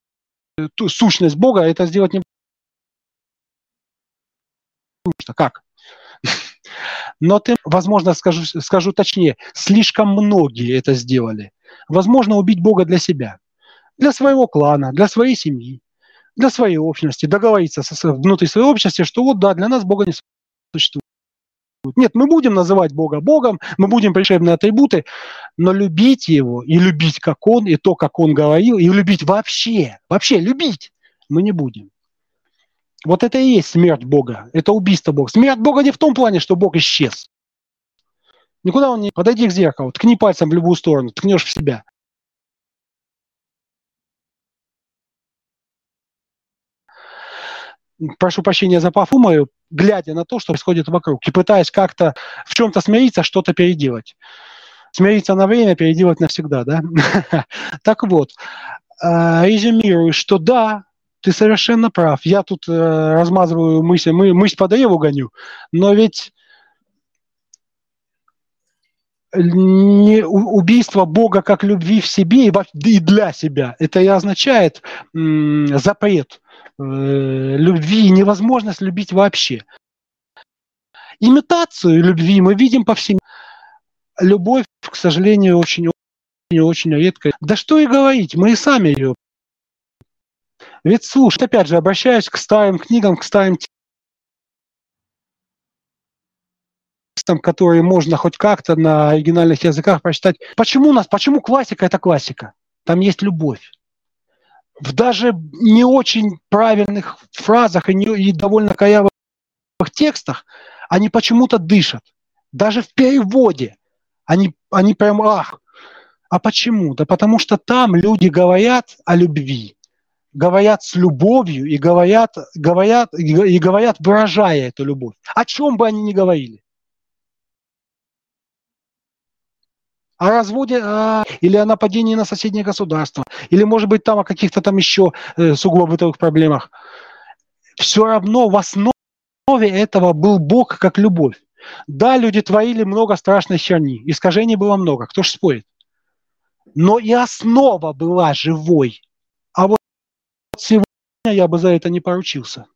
ту сущность Бога, это сделать не что как? Но ты, возможно, скажу, скажу точнее, слишком многие это сделали. Возможно, убить Бога для себя, для своего клана, для своей семьи, для своей общности, договориться со, внутри своей общности, что вот да, для нас Бога не существует. Нет, мы будем называть Бога Богом, мы будем пришибные атрибуты, но любить Его и любить, как Он, и то, как Он говорил, и любить вообще, вообще любить мы не будем. Вот это и есть смерть Бога. Это убийство Бога. Смерть Бога не в том плане, что Бог исчез. Никуда он не... Подойди к зеркалу, ткни пальцем в любую сторону, ткнешь в себя. Прошу прощения за пофумою, глядя на то, что происходит вокруг, и пытаясь как-то в чем-то смириться, что-то переделать. Смириться на время, переделать навсегда, да? Так вот, э, резюмирую, что да, ты совершенно прав. Я тут э, размазываю мысль, мы, мысль по древу гоню, но ведь не, убийство Бога как любви в себе и, для себя. Это и означает запрет э, любви, невозможность любить вообще. Имитацию любви мы видим по всем. Любовь, к сожалению, очень очень редко. Да что и говорить, мы и сами ее. Ведь слушай, опять же, обращаюсь к старым книгам, к старым текстам, которые можно хоть как-то на оригинальных языках прочитать. Почему у нас, почему классика это классика? Там есть любовь. В даже не очень правильных фразах и, не, и довольно каявых текстах они почему-то дышат. Даже в переводе они, они прям ах. А почему? Да потому что там люди говорят о любви, говорят с любовью и говорят, говорят, и говорят, выражая эту любовь. О чем бы они ни говорили. О разводе а, или о нападении на соседнее государство, или, может быть, там о каких-то там еще э, сугубо бытовых проблемах. Все равно в основе этого был Бог как любовь. Да, люди творили много страшной херни, искажений было много, кто ж спорит. Но и основа была живой. А вот сегодня я бы за это не поручился.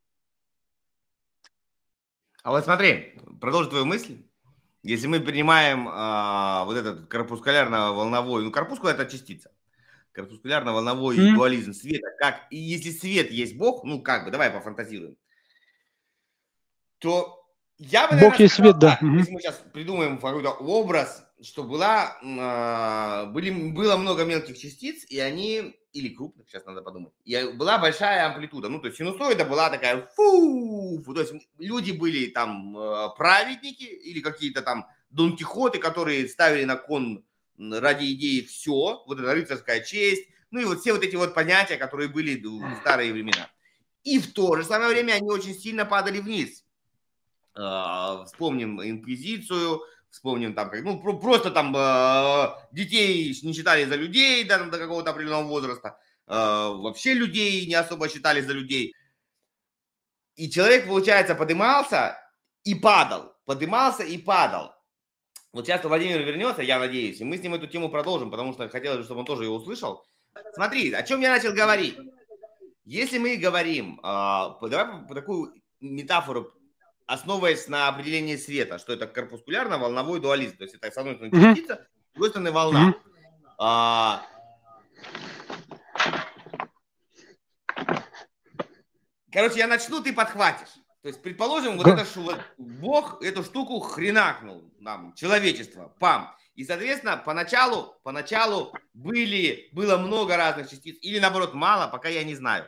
А вот смотри, продолжи твою мысль. Если мы принимаем а, вот этот корпускулярно-волновой, ну, корпускула – это частица, корпускулярно-волновой mm. дуализм света, как, и если свет есть Бог, ну, как бы, давай пофантазируем, то я бы, наверное, Бог есть свет, да. Если мы сейчас придумаем какой-то образ, что была, а, были, было много мелких частиц, и они, или крупных, сейчас надо подумать, и была большая амплитуда. Ну, то есть синусоида была такая, фу, то есть люди были там а, праведники или какие-то там Дон Кихоты, которые ставили на кон ради идеи все, вот эта рыцарская честь, ну и вот все вот эти вот понятия, которые были в старые времена. И в то же самое время они очень сильно падали вниз. А, вспомним инквизицию, вспомним там, ну, просто там а, детей не считали за людей да, до какого-то определенного возраста, а, вообще людей не особо считали за людей. И человек, получается, поднимался и падал, поднимался и падал. Вот сейчас Владимир вернется, я надеюсь, и мы с ним эту тему продолжим, потому что хотелось, чтобы он тоже ее услышал. Смотри, о чем я начал говорить. Если мы говорим, давай такую метафору основываясь на определении света, что это корпускулярно-волновой дуализм. То есть это, с одной стороны, частица, mm-hmm. с другой стороны, волна. Mm-hmm. А... Короче, я начну, ты подхватишь. То есть, предположим, вот это вот Бог эту штуку хренакнул нам, человечество, пам. И, соответственно, поначалу, поначалу были, было много разных частиц, или наоборот мало, пока я не знаю.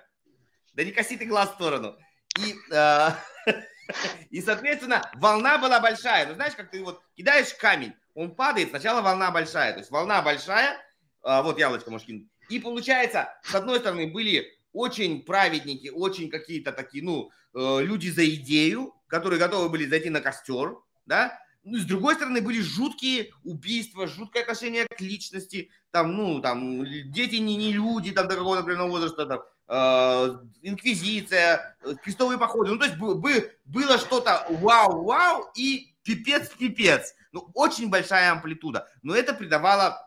Да не коси ты глаз в сторону. И, э, И, соответственно, волна была большая. Ну, знаешь, как ты вот кидаешь камень, он падает, сначала волна большая. То есть волна большая, а, вот яблочко можешь кинуть. И получается, с одной стороны, были очень праведники, очень какие-то такие, ну, э, люди за идею, которые готовы были зайти на костер, да, ну, с другой стороны, были жуткие убийства, жуткое отношение к личности, там, ну, там, дети не, не люди, там, до какого-то определенного возраста, там, инквизиция, э, крестовые походы. Ну, то есть бы, было что-то вау-вау и пипец-пипец. Ну, очень большая амплитуда. Но это придавало...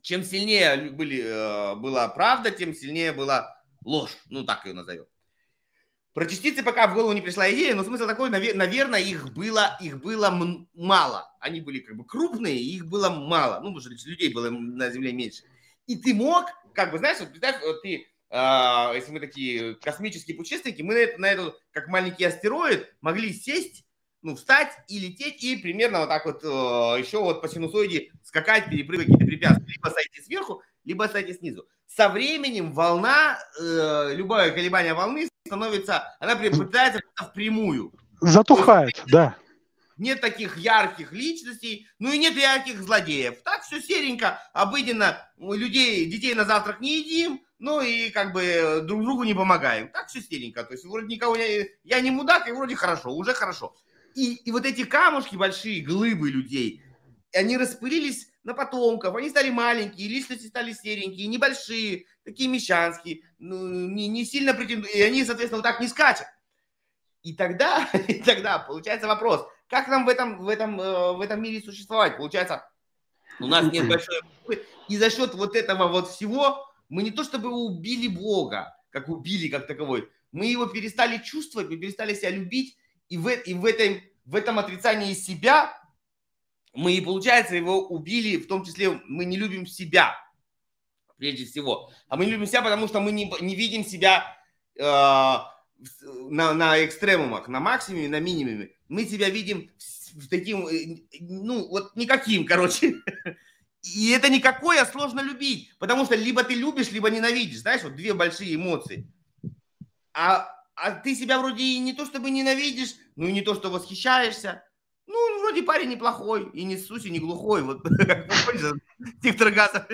Чем сильнее были, э, была правда, тем сильнее была ложь. Ну, так ее назовем. Про частицы пока в голову не пришла идея, но смысл такой, наверное, их было, их было мало. Они были как бы крупные, их было мало. Ну, потому что людей было на Земле меньше. И ты мог, как бы, знаешь, вот представь, вот ты если мы такие космические путешественники, мы на, это, на эту, как маленький астероид, могли сесть, ну, встать и лететь, и примерно вот так вот э, еще вот по синусоиде скакать, перепрыгивать какие-то препятствия. Либо сойти сверху, либо сойти снизу. Со временем волна, э, любое колебание волны становится, она пытается впрямую. Затухает, есть, да. Нет таких ярких личностей, ну и нет ярких злодеев. Так все серенько, обыденно. Людей, детей на завтрак не едим, ну и как бы друг другу не помогаем. Так все стиленько. То есть вроде никого не... Я не мудак, и вроде хорошо, уже хорошо. И, и вот эти камушки большие, глыбы людей, они распылились на потомков, они стали маленькие, личности стали серенькие, небольшие, такие мещанские, ну, не, не сильно претендуют, и они, соответственно, вот так не скачут. И тогда, и тогда получается вопрос, как нам в этом, в этом, э, в этом мире существовать? Получается, у нас нет большой... И за счет вот этого вот всего мы не то чтобы убили Бога, как убили как таковой, мы его перестали чувствовать, мы перестали себя любить, и в, и в, этом, в этом отрицании себя мы, и получается, его убили, в том числе мы не любим себя, прежде всего. А мы не любим себя, потому что мы не, не видим себя э, на, на экстремумах, на максимуме, на минимуме. Мы себя видим в таким, э, ну, вот никаким, короче. И это никакое сложно любить, потому что либо ты любишь, либо ненавидишь, знаешь, вот две большие эмоции. А, а ты себя вроде и не то чтобы ненавидишь, ну и не то что восхищаешься, ну, вроде парень неплохой, и не суси, не глухой. Вот Тихтер Газов.